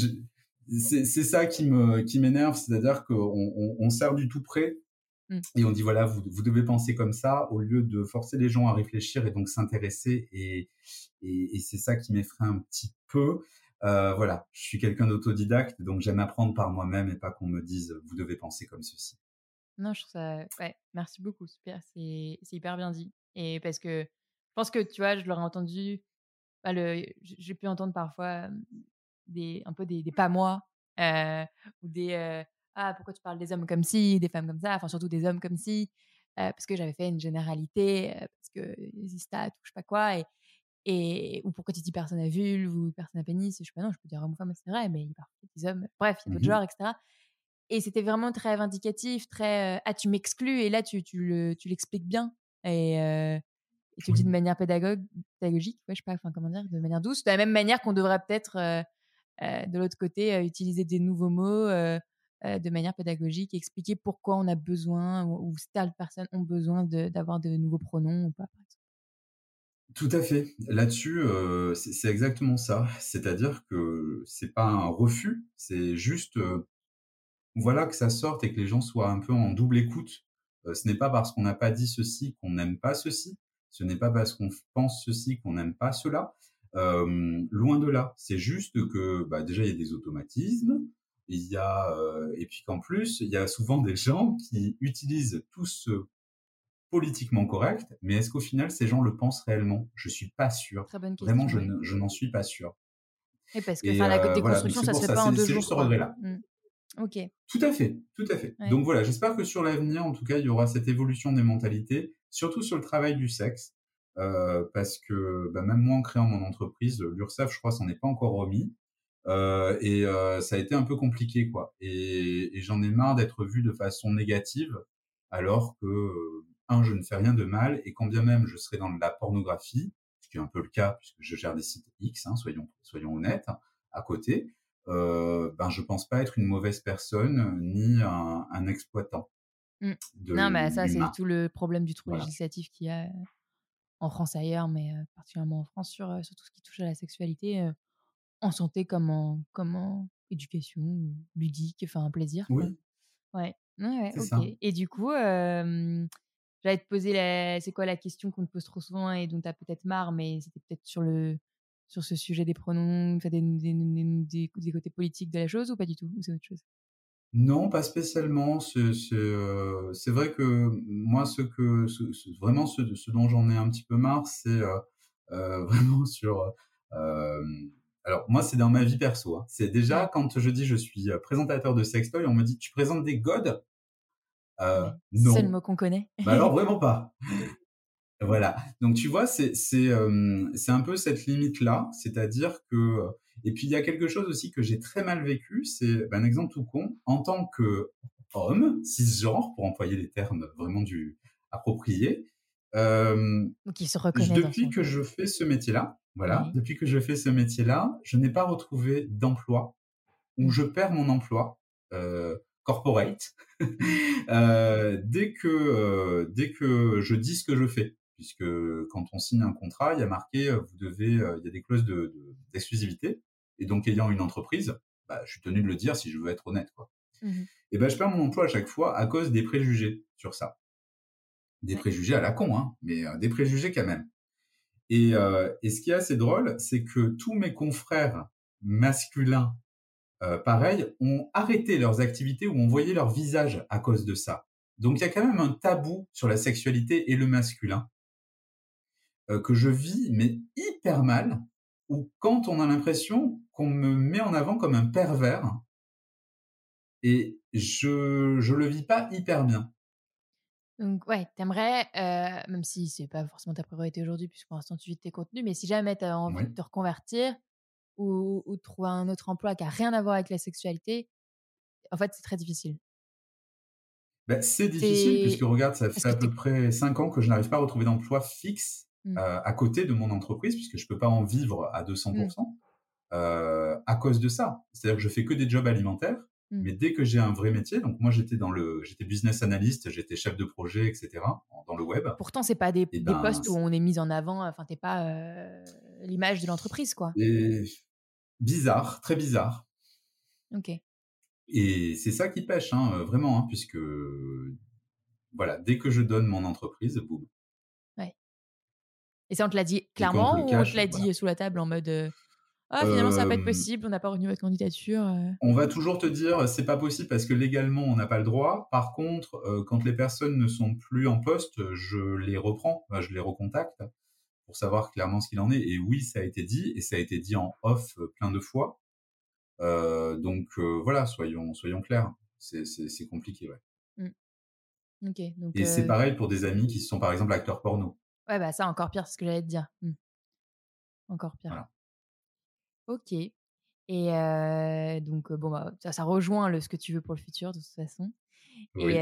c'est c'est ça qui me qui m'énerve, c'est-à-dire qu'on on, on sert du tout près Mm. et on dit voilà, vous, vous devez penser comme ça au lieu de forcer les gens à réfléchir et donc s'intéresser et, et, et c'est ça qui m'effraie un petit peu. Euh, voilà, je suis quelqu'un d'autodidacte, donc j'aime apprendre par moi-même et pas qu'on me dise vous devez penser comme ceci. Non, je trouve ça. Ouais, merci beaucoup. Super, c'est hyper bien dit. Et parce que je pense que tu vois, je l'aurais entendu. bah, le, j'ai pu entendre parfois euh, des, un peu des, des pas moi euh, ou des euh, ah pourquoi tu parles des hommes comme si, des femmes comme ça, enfin surtout des hommes comme si, euh, parce que j'avais fait une généralité, euh, parce que les stats ou je sais pas quoi, et, et ou pourquoi tu dis personne à vulve ou personne à pénis, je sais pas non, je peux dire homme ou femme, c'est vrai, mais il parfois des hommes, bref, il y a d'autres Mhm. genres, etc. Et c'était vraiment très vindicatif, très euh, ah tu m'exclus et là tu, tu le tu l'expliques bien et, euh, et tu le dis de manière pédagogue, pédagogique, ouais, je sais pas, enfin comment dire, de manière douce, de la même manière qu'on devrait peut-être euh, euh, de l'autre côté euh, utiliser des nouveaux mots euh, de manière pédagogique, expliquer pourquoi on a besoin ou, ou telle personne ont besoin d'avoir de, nouveaux pronoms ou pas. Tout à fait. Là-dessus, euh, c'est exactement ça. C'est-à-dire que c'est pas un refus, c'est juste euh, voilà que ça sorte et que les gens soient un peu en double écoute. Ce n'est pas parce qu'on n'a pas dit ceci qu'on n'aime pas ceci. Ce n'est pas parce qu'on pense ceci qu'on n'aime pas cela. Loin de là. C'est juste que bah, déjà il y a des automatismes. Il y a euh, et puis qu'en plus il y a souvent des gens qui utilisent tout ce politiquement correct, mais est-ce qu'au final ces gens le pensent réellement? Je suis pas sûr. Très bonne question. Vraiment, je ne- je n'en suis pas sûr. Et parce que Et la euh, voilà, déconstruction, c'est ça pour se fait pas en c'est deux c'est jours. juste ce regret-là. Mm. Ok. Tout à fait, tout à fait. Ouais. Donc voilà, j'espère que sur l'avenir, en tout cas, il y aura cette évolution des mentalités, surtout sur le travail du sexe, euh, parce que bah, même moi, en créant mon entreprise, l'URSSAF, je crois, s'en est pas encore remis, et euh, ça a été un peu compliqué, quoi. Et, et j'en ai marre d'être vu de façon négative, alors que euh, un, je ne fais rien de mal, et quand bien même je serais dans la pornographie, ce qui est un peu le cas puisque je gère des sites X, hein, soyons soyons honnêtes, à côté euh, ben je pense pas être une mauvaise personne ni un, un exploitant. Mm. de Non, mais ça, c'est tout le problème du trou Voilà. législatif qu'il y a euh, en France ailleurs, mais euh, particulièrement en France sur, euh, sur tout ce qui touche à la sexualité. Euh, en santé comme en, comme en éducation, ludique, enfin un plaisir. Oui. Ouais, ouais, ok. Et du coup, j'allais te poser la... c'est quoi la question qu'on te pose trop souvent et dont tu as peut-être marre, mais c'était peut-être sur le sur ce sujet des pronoms, des, des, des, côtés politiques de la chose ou pas du tout Ou c'est autre chose? Non, pas spécialement. C'est vrai que moi, ce que vraiment ce, dont j'en ai un petit peu marre, c'est vraiment sur. Alors moi, c'est dans ma vie perso. Hein. C'est déjà quand je dis je suis présentateur de sextoy, on me dit tu présentes des godes? non. C'est le mot qu'on connaît. Bah alors vraiment pas. Voilà. Donc tu vois, c'est c'est un peu cette limite là, c'est-à-dire que et puis il y a quelque chose aussi que j'ai très mal vécu, c'est ben, un exemple tout con. En tant que homme cisgenre, pour employer les termes vraiment du appropriés, Donc il se reconnaît depuis que je fais ce métier-là, voilà, depuis que je fais ce métier-là, je n'ai pas retrouvé d'emploi où mmh. je perds mon emploi corporate dès que dès que je dis ce que je fais puisque quand on signe un contrat, il y a marqué, vous devez, il y a des clauses d'exclusivité. Et donc, ayant une entreprise, bah, je suis tenu de le dire si je veux être honnête. Quoi. Mmh et ben, je perds mon emploi à chaque fois à cause des préjugés sur ça. Des préjugés à la con, hein, mais des préjugés quand même. Et, et, ce qui est assez drôle, c'est que tous mes confrères masculins, pareil, ont arrêté leurs activités ou ont voyé leur visage à cause de ça. Donc il y a quand même un tabou sur la sexualité et le masculin que je vis, mais hyper mal, ou quand on a l'impression qu'on me met en avant comme un pervers, et je je le vis pas hyper bien. Donc ouais, t'aimerais, euh, même si c'est pas forcément ta priorité aujourd'hui, puisque pour l'instant tu vis tes contenus, mais si jamais tu as envie de te reconvertir ou, ou de trouver un autre emploi qui a rien à voir avec la sexualité, en fait c'est très difficile. Ben, c'est difficile puisque regarde, ça fait à peu près 5 ans que je n'arrive pas à retrouver d'emploi fixe Mmh. Euh, à côté de mon entreprise, puisque je peux pas en vivre à 200%, mmh. euh, à cause de ça. C'est-à-dire que je fais que des jobs alimentaires, mmh. mais dès que j'ai un vrai métier, donc moi j'étais dans le, j'étais business analyst, j'étais chef de projet, etc. dans le web. Pourtant c'est pas des, des ben, postes où on est mis en avant, enfin t'es pas euh, l'image de l'entreprise quoi. Et bizarre, très bizarre. Ok. Et c'est ça qui pêche, hein, vraiment, hein, puisque voilà, dès que je donne mon entreprise, boum, et ça, on te l'a dit clairement ou on te l'a dit sous la table en mode euh, Ah, finalement, ça va pas être possible, on n'a pas retenu votre candidature euh. On va toujours te dire c'est pas possible parce que légalement, on n'a pas le droit. Par contre, euh, quand les personnes ne sont plus en poste, je les reprends, je les recontacte pour savoir clairement ce qu'il en est. Et oui, ça a été dit et ça a été dit en off plein de fois. donc voilà, soyons, soyons clairs. C'est compliqué, ouais. Mmh. donc et c'est pareil pour des amis qui sont par exemple acteurs porno. Ouais, bah ça, encore pire, c'est ce que j'allais te dire. Mmh. Encore pire. Ok. Et donc, bon, bah, ça, ça rejoint le, ce que tu veux pour le futur, de toute façon. Et,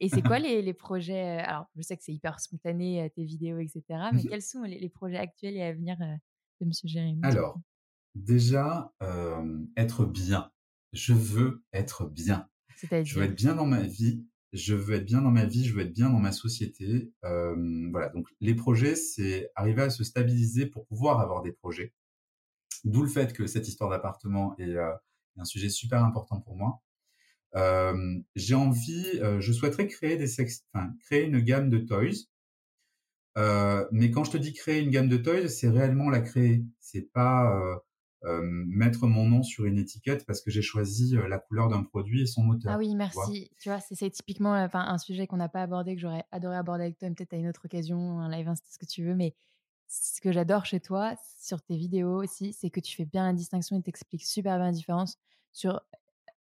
et c'est quoi les, les, projets Alors, je sais que c'est hyper spontané, tes vidéos, etc. Mais quels sont les, les, projets actuels et à venir de M. Jérémy Alors, déjà, être bien. Je veux être bien. Je veux être bien dans ma vie je veux être bien dans ma vie, je veux être bien dans ma société. Euh, voilà, donc les projets, c'est arriver à se stabiliser pour pouvoir avoir des projets. D'où le fait que cette histoire d'appartement est, euh, un sujet super important pour moi. Euh, j'ai envie, euh, je souhaiterais créer des sex, enfin, créer une gamme de toys. Euh, mais quand je te dis créer une gamme de toys, c'est réellement la créer. C'est pas mettre mon nom sur une étiquette parce que j'ai choisi la couleur d'un produit et son moteur. Ah oui, merci. Tu vois, c'est typiquement enfin, un sujet qu'on n'a pas abordé, que j'aurais adoré aborder avec toi, peut-être à une autre occasion, un live ce que tu veux. Mais ce que j'adore chez toi, sur tes vidéos aussi, c'est que tu fais bien la distinction et t'expliques super bien la différence sur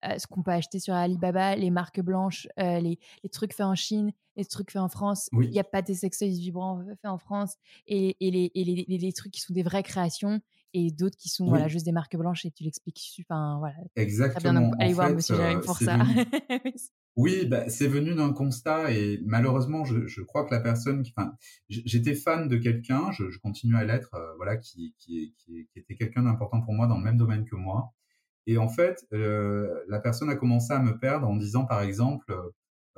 euh, ce qu'on peut acheter sur Alibaba, les marques blanches, les, les, trucs faits en Chine, les trucs faits en France. Il n'y a pas des sextoys vibrants faits en France et, et, les, et les, les, trucs qui sont des vraies créations et d'autres qui sont voilà, juste des marques blanches et tu l'expliques. Enfin, voilà. Exactement. Allez voir Monsieur Jérémy pour ça. oui, bah, c'est venu d'un constat et malheureusement, je, je, crois que la personne qui, enfin, j'étais fan de quelqu'un, je, je, continue à l'être, euh, voilà, qui, qui, qui, qui était quelqu'un d'important pour moi dans le même domaine que moi. Et en fait, euh, la personne a commencé à me perdre en disant, par exemple,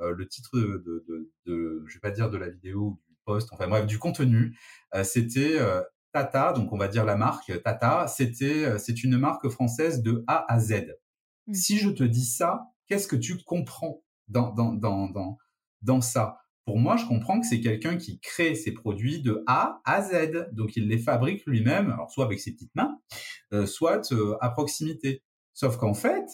euh, le titre de, de, de, de, je vais pas dire de la vidéo ou du post, enfin bref, du contenu, c'était Tata, donc on va dire la marque Tata, c'était c'est une marque française de A à Z. Mmh. Si je te dis ça, qu'est-ce que tu comprends? Dans dans dans dans, ça pour moi, je comprends que c'est quelqu'un qui crée ses produits de A à Z. Donc, il les fabrique lui-même, alors soit avec ses petites mains, euh, soit euh, à proximité. Sauf qu'en fait,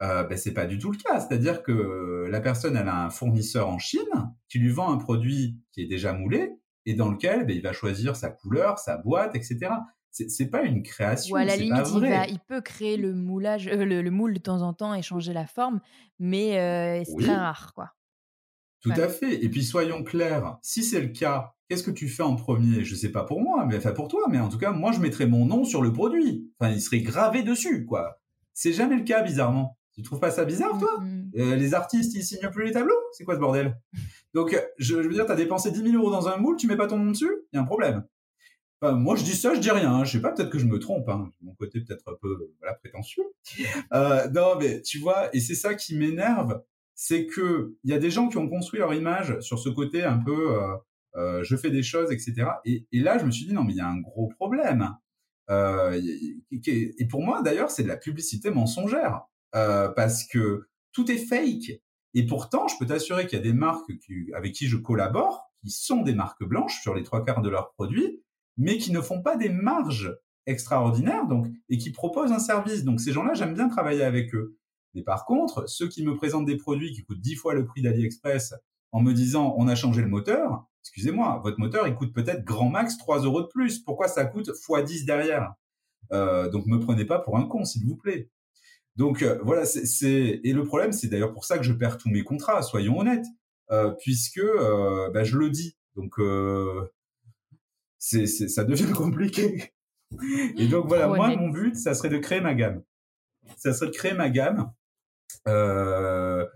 euh, ben, c'est pas du tout le cas. C'est-à-dire que la personne, elle a un fournisseur en Chine qui lui vend un produit qui est déjà moulé et dans lequel ben, il va choisir sa couleur, sa boîte, etc. C'est pas une création. Ou à la limite, il, il, peut créer le moulage, euh, le, moule de temps en temps et changer la forme, mais c'est très rare, quoi. Tout à fait. Et puis soyons clairs, si c'est le cas, qu'est-ce que tu fais en premier? Je sais pas pour moi, mais enfin pour toi, mais en tout cas, moi je mettrais mon nom sur le produit. Enfin, il serait gravé dessus, quoi. C'est jamais le cas, bizarrement. Tu trouves pas ça bizarre, toi? Euh, Les artistes, ils signent plus les tableaux? C'est quoi ce bordel? Donc, je, veux dire, tu as dépensé 10 000 euros dans un moule, tu mets pas ton nom dessus? Il y a un problème. Enfin, moi, je dis ça, je dis rien. Hein. Je sais pas, peut-être que je me trompe. Hein. Mon côté peut-être un peu prétentieux. Euh, non, mais tu vois, et c'est ça qui m'énerve, c'est que il y a des gens qui ont construit leur image sur ce côté un peu euh, euh, je fais des choses, etc. Et, là, je me suis dit non, mais il y a un gros problème. Et pour moi, d'ailleurs, c'est de la publicité mensongère parce que tout est fake. Et pourtant, je peux t'assurer qu'il y a des marques avec qui je collabore qui sont des marques blanches sur les trois quarts de leurs produits, mais qui ne font pas des marges extraordinaires, donc et qui proposent un service. Donc ces gens-là, j'aime bien travailler avec eux. Mais par contre, ceux qui me présentent des produits qui coûtent 10 fois le prix d'AliExpress en me disant on a changé le moteur, excusez-moi, votre moteur il coûte peut-être grand max 3 euros de plus. Pourquoi ça coûte x 10 derrière? Euh, Donc me prenez pas pour un con, s'il vous plaît. Donc euh, voilà, c'est et le problème, c'est d'ailleurs pour ça que je perds tous mes contrats. Soyons honnêtes, euh, puisque euh, bah, je le dis. Donc c'est ça devient compliqué. Et donc voilà, moi mon but, ça serait de créer ma gamme. Ça serait de créer ma gamme euh,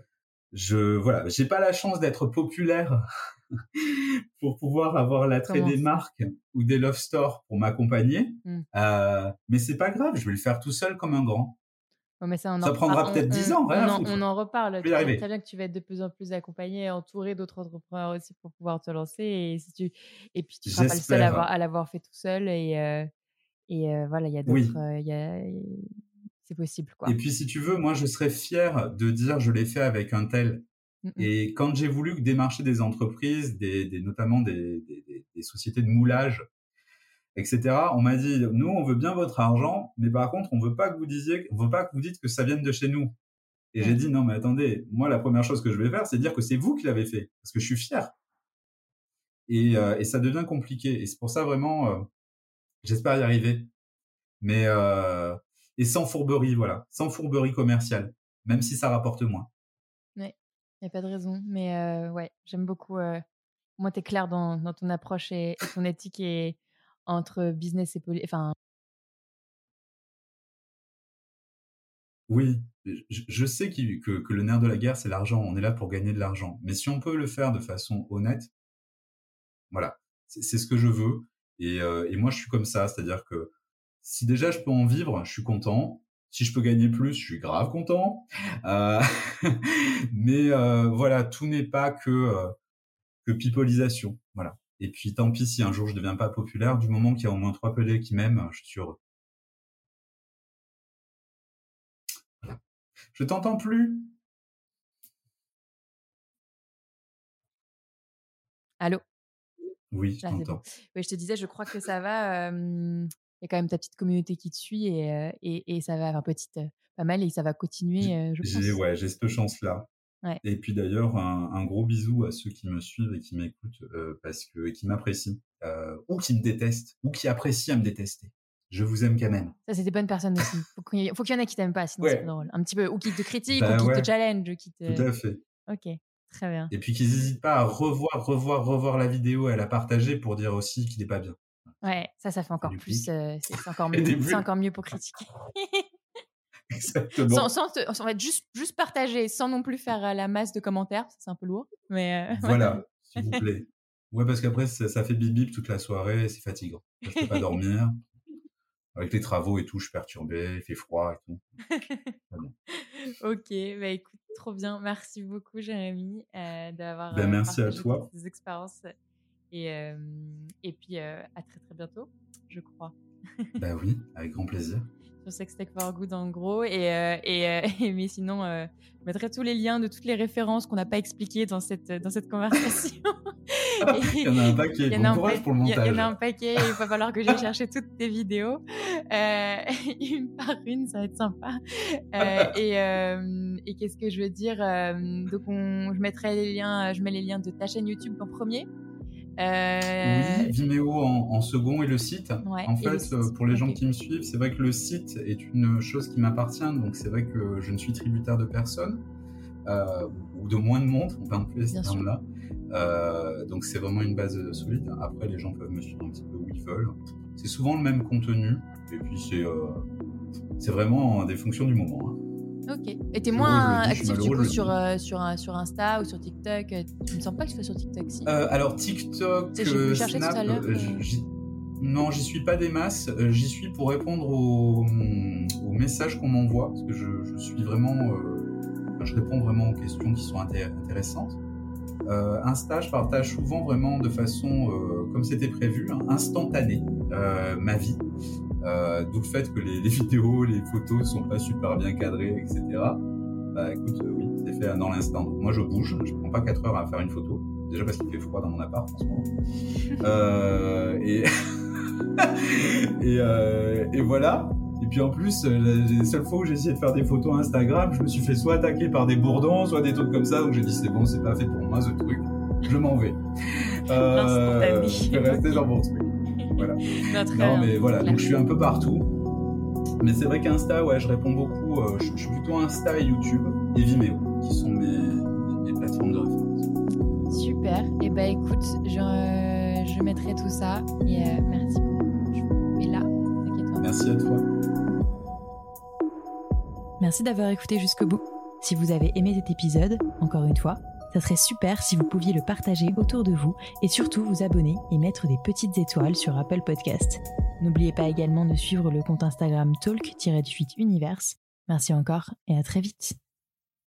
je voilà, j'ai pas la chance d'être populaire pour pouvoir avoir l'attrait des marques ou des love stores pour m'accompagner. Mmh. Euh, mais c'est pas grave, je vais le faire tout seul comme un grand. Mais ça, ça prendra peut-être 10 ans, rien on, on, en reparle. Tu très bien que tu vas être de plus en plus accompagné, entouré d'autres entrepreneurs aussi pour pouvoir te lancer. Et, si tu... et puis, tu seras pas le seul à, l'avoir fait tout seul. Et, euh, et euh, voilà, il y a d'autres. Oui c'est possible. Quoi. Et puis, si tu veux, moi, je serais fier de dire je l'ai fait avec un tel. Mmh Et quand j'ai voulu démarcher des entreprises, des, notamment des, sociétés de moulage, etc., on m'a dit nous, on veut bien votre argent, mais par contre, on veut pas que vous disiez, on veut pas que vous dites que ça vienne de chez nous. Et j'ai dit non, mais attendez, moi, la première chose que je vais faire, c'est dire que c'est vous qui l'avez fait, parce que je suis fier. Et, euh, ça devient compliqué. Et c'est pour ça vraiment, euh, j'espère y arriver. Mais euh, et sans fourberie, voilà, sans fourberie commerciale, même si ça rapporte moins. Oui, il n'y a pas de raison. Mais ouais, j'aime beaucoup. Moi, tu es clair dans, dans, ton approche et, ton éthique et entre business et politique. Oui, je, sais que, que, le nerf de la guerre, c'est l'argent. On est là pour gagner de l'argent. Mais si on peut le faire de façon honnête, voilà, c'est ce que je veux. Et, euh, et moi, je suis comme ça, c'est-à-dire que si déjà je peux en vivre, je suis content. Si je peux gagner plus, je suis grave content. Euh, mais euh, voilà, tout n'est pas que que pipolisation. Et puis tant pis si un jour je deviens pas populaire, du moment qu'il y a au moins trois pelés qui m'aiment, je suis heureux. Je t'entends plus. Allô? Oui, je t'entends. Oui, je te disais, je crois que ça va il y a quand même ta petite communauté qui te suit et, euh, et, et ça va, enfin petite, pas mal et ça va continuer, euh, je pense. Ouais, j'ai cette chance-là. Et puis d'ailleurs, un, un, gros bisou à ceux qui me suivent et qui m'écoutent euh, parce que et qui m'apprécient ou qui me détestent ou qui apprécient à me détester. Je vous aime quand même. Ça, c'est des bonnes personnes aussi. Faut qu'il y, faut qu'il y en ait qui t'aiment pas, sinon c'est drôle. Un petit peu, ou qui te critiquent, bah ou qui te challenge, qui te. Tout à fait. Ok, très bien. Et puis qu'ils n'hésitent pas à revoir, revoir, revoir la vidéo et à la partager pour dire aussi qu'il n'est pas bien. Ouais, ça, ça fait encore plus. Euh, c'est encore, mieux, encore mieux pour critiquer. Exactement. Sans, on va juste, juste partager, sans non plus faire euh, la masse de commentaires, c'est un peu lourd. Mais euh, voilà, s'il vous plaît. Ouais, parce qu'après, ça, fait bip bip toute la soirée, c'est fatigant. Je peux pas dormir. Avec les travaux et tout, je suis perturbé, il fait froid et tout. ok, bah écoute, trop bien. Merci beaucoup, Jérémy, d'avoir ben, merci à toi. expériences et, et puis, à très, très bientôt. je crois. Bah oui, avec grand plaisir sur Sex Tech for Good en gros. Et, euh, euh, et, mais sinon, euh, je mettrai tous les liens de toutes les références qu'on n'a pas expliquées dans cette, dans cette conversation. il y en a un paquet. Bon courage pour le montage. Il y en a un paquet. Il va falloir que j'aille chercher toutes tes vidéos. une par une, ça va être sympa. et, et qu'est-ce que je veux dire Donc, on, je mettrai les liens, je mets les liens de ta chaîne YouTube en premier. Euh... Oui, Vimeo en, second et le site. en fait, euh, pour les gens qui me suivent, c'est vrai que le site est une chose qui m'appartient, donc c'est vrai que je ne suis tributaire de personne, euh, ou de moins de monde, on va plus ces termes-là. Euh, donc c'est vraiment une base solide. Après, les gens peuvent me suivre un petit peu où ils veulent. C'est souvent le même contenu, et puis c'est c'est vraiment des fonctions du moment. Hein. Ok. Et t'es moins actif du coup sur, euh, sur, sur Insta ou sur TikTok Tu me sens pas que tu fais sur TikTok si euh, Alors TikTok, euh, Snap, non, j'y suis pas des masses. J'y suis pour répondre aux, aux messages qu'on m'envoie parce que je, je, suis vraiment, je réponds vraiment aux questions qui sont intéressantes. Insta, je partage souvent vraiment de façon, comme c'était prévu, hein, instantanée, ma vie. Euh, D'où le fait que les, les, vidéos, les photos sont pas super bien cadrées, etc. Bah écoute, euh, oui, c'est fait dans l'instant. Moi je bouge, je prends pas 4 heures à faire une photo. Déjà parce qu'il fait froid dans mon appart en ce moment. euh, et, et, euh, et, voilà. Et puis en plus, euh, les seules fois où j'ai essayé de faire des photos Instagram, je me suis fait soit attaquer par des bourdons, soit des trucs comme ça. Donc j'ai dit c'est bon, c'est pas fait pour moi ce truc. Je m'en vais. Euh, je vais rester dans mon truc. Voilà. non, mais voilà, donc je suis un peu partout. Mais c'est vrai qu'Insta, ouais, je réponds beaucoup. Euh, je, suis plutôt Insta et YouTube et Vimeo, qui sont mes, mes, plateformes de référence. Super. Et eh ben écoute, je, je mettrai tout ça. Et euh, merci beaucoup. Et là, t'inquiète Merci à toi. Merci d'avoir écouté jusqu'au bout. Si vous avez aimé cet épisode, encore une fois, ça serait super si vous pouviez le partager autour de vous et surtout vous abonner et mettre des petites étoiles sur Apple Podcast. N'oubliez pas également de suivre le compte Instagram talk-univers. Merci encore et à très vite.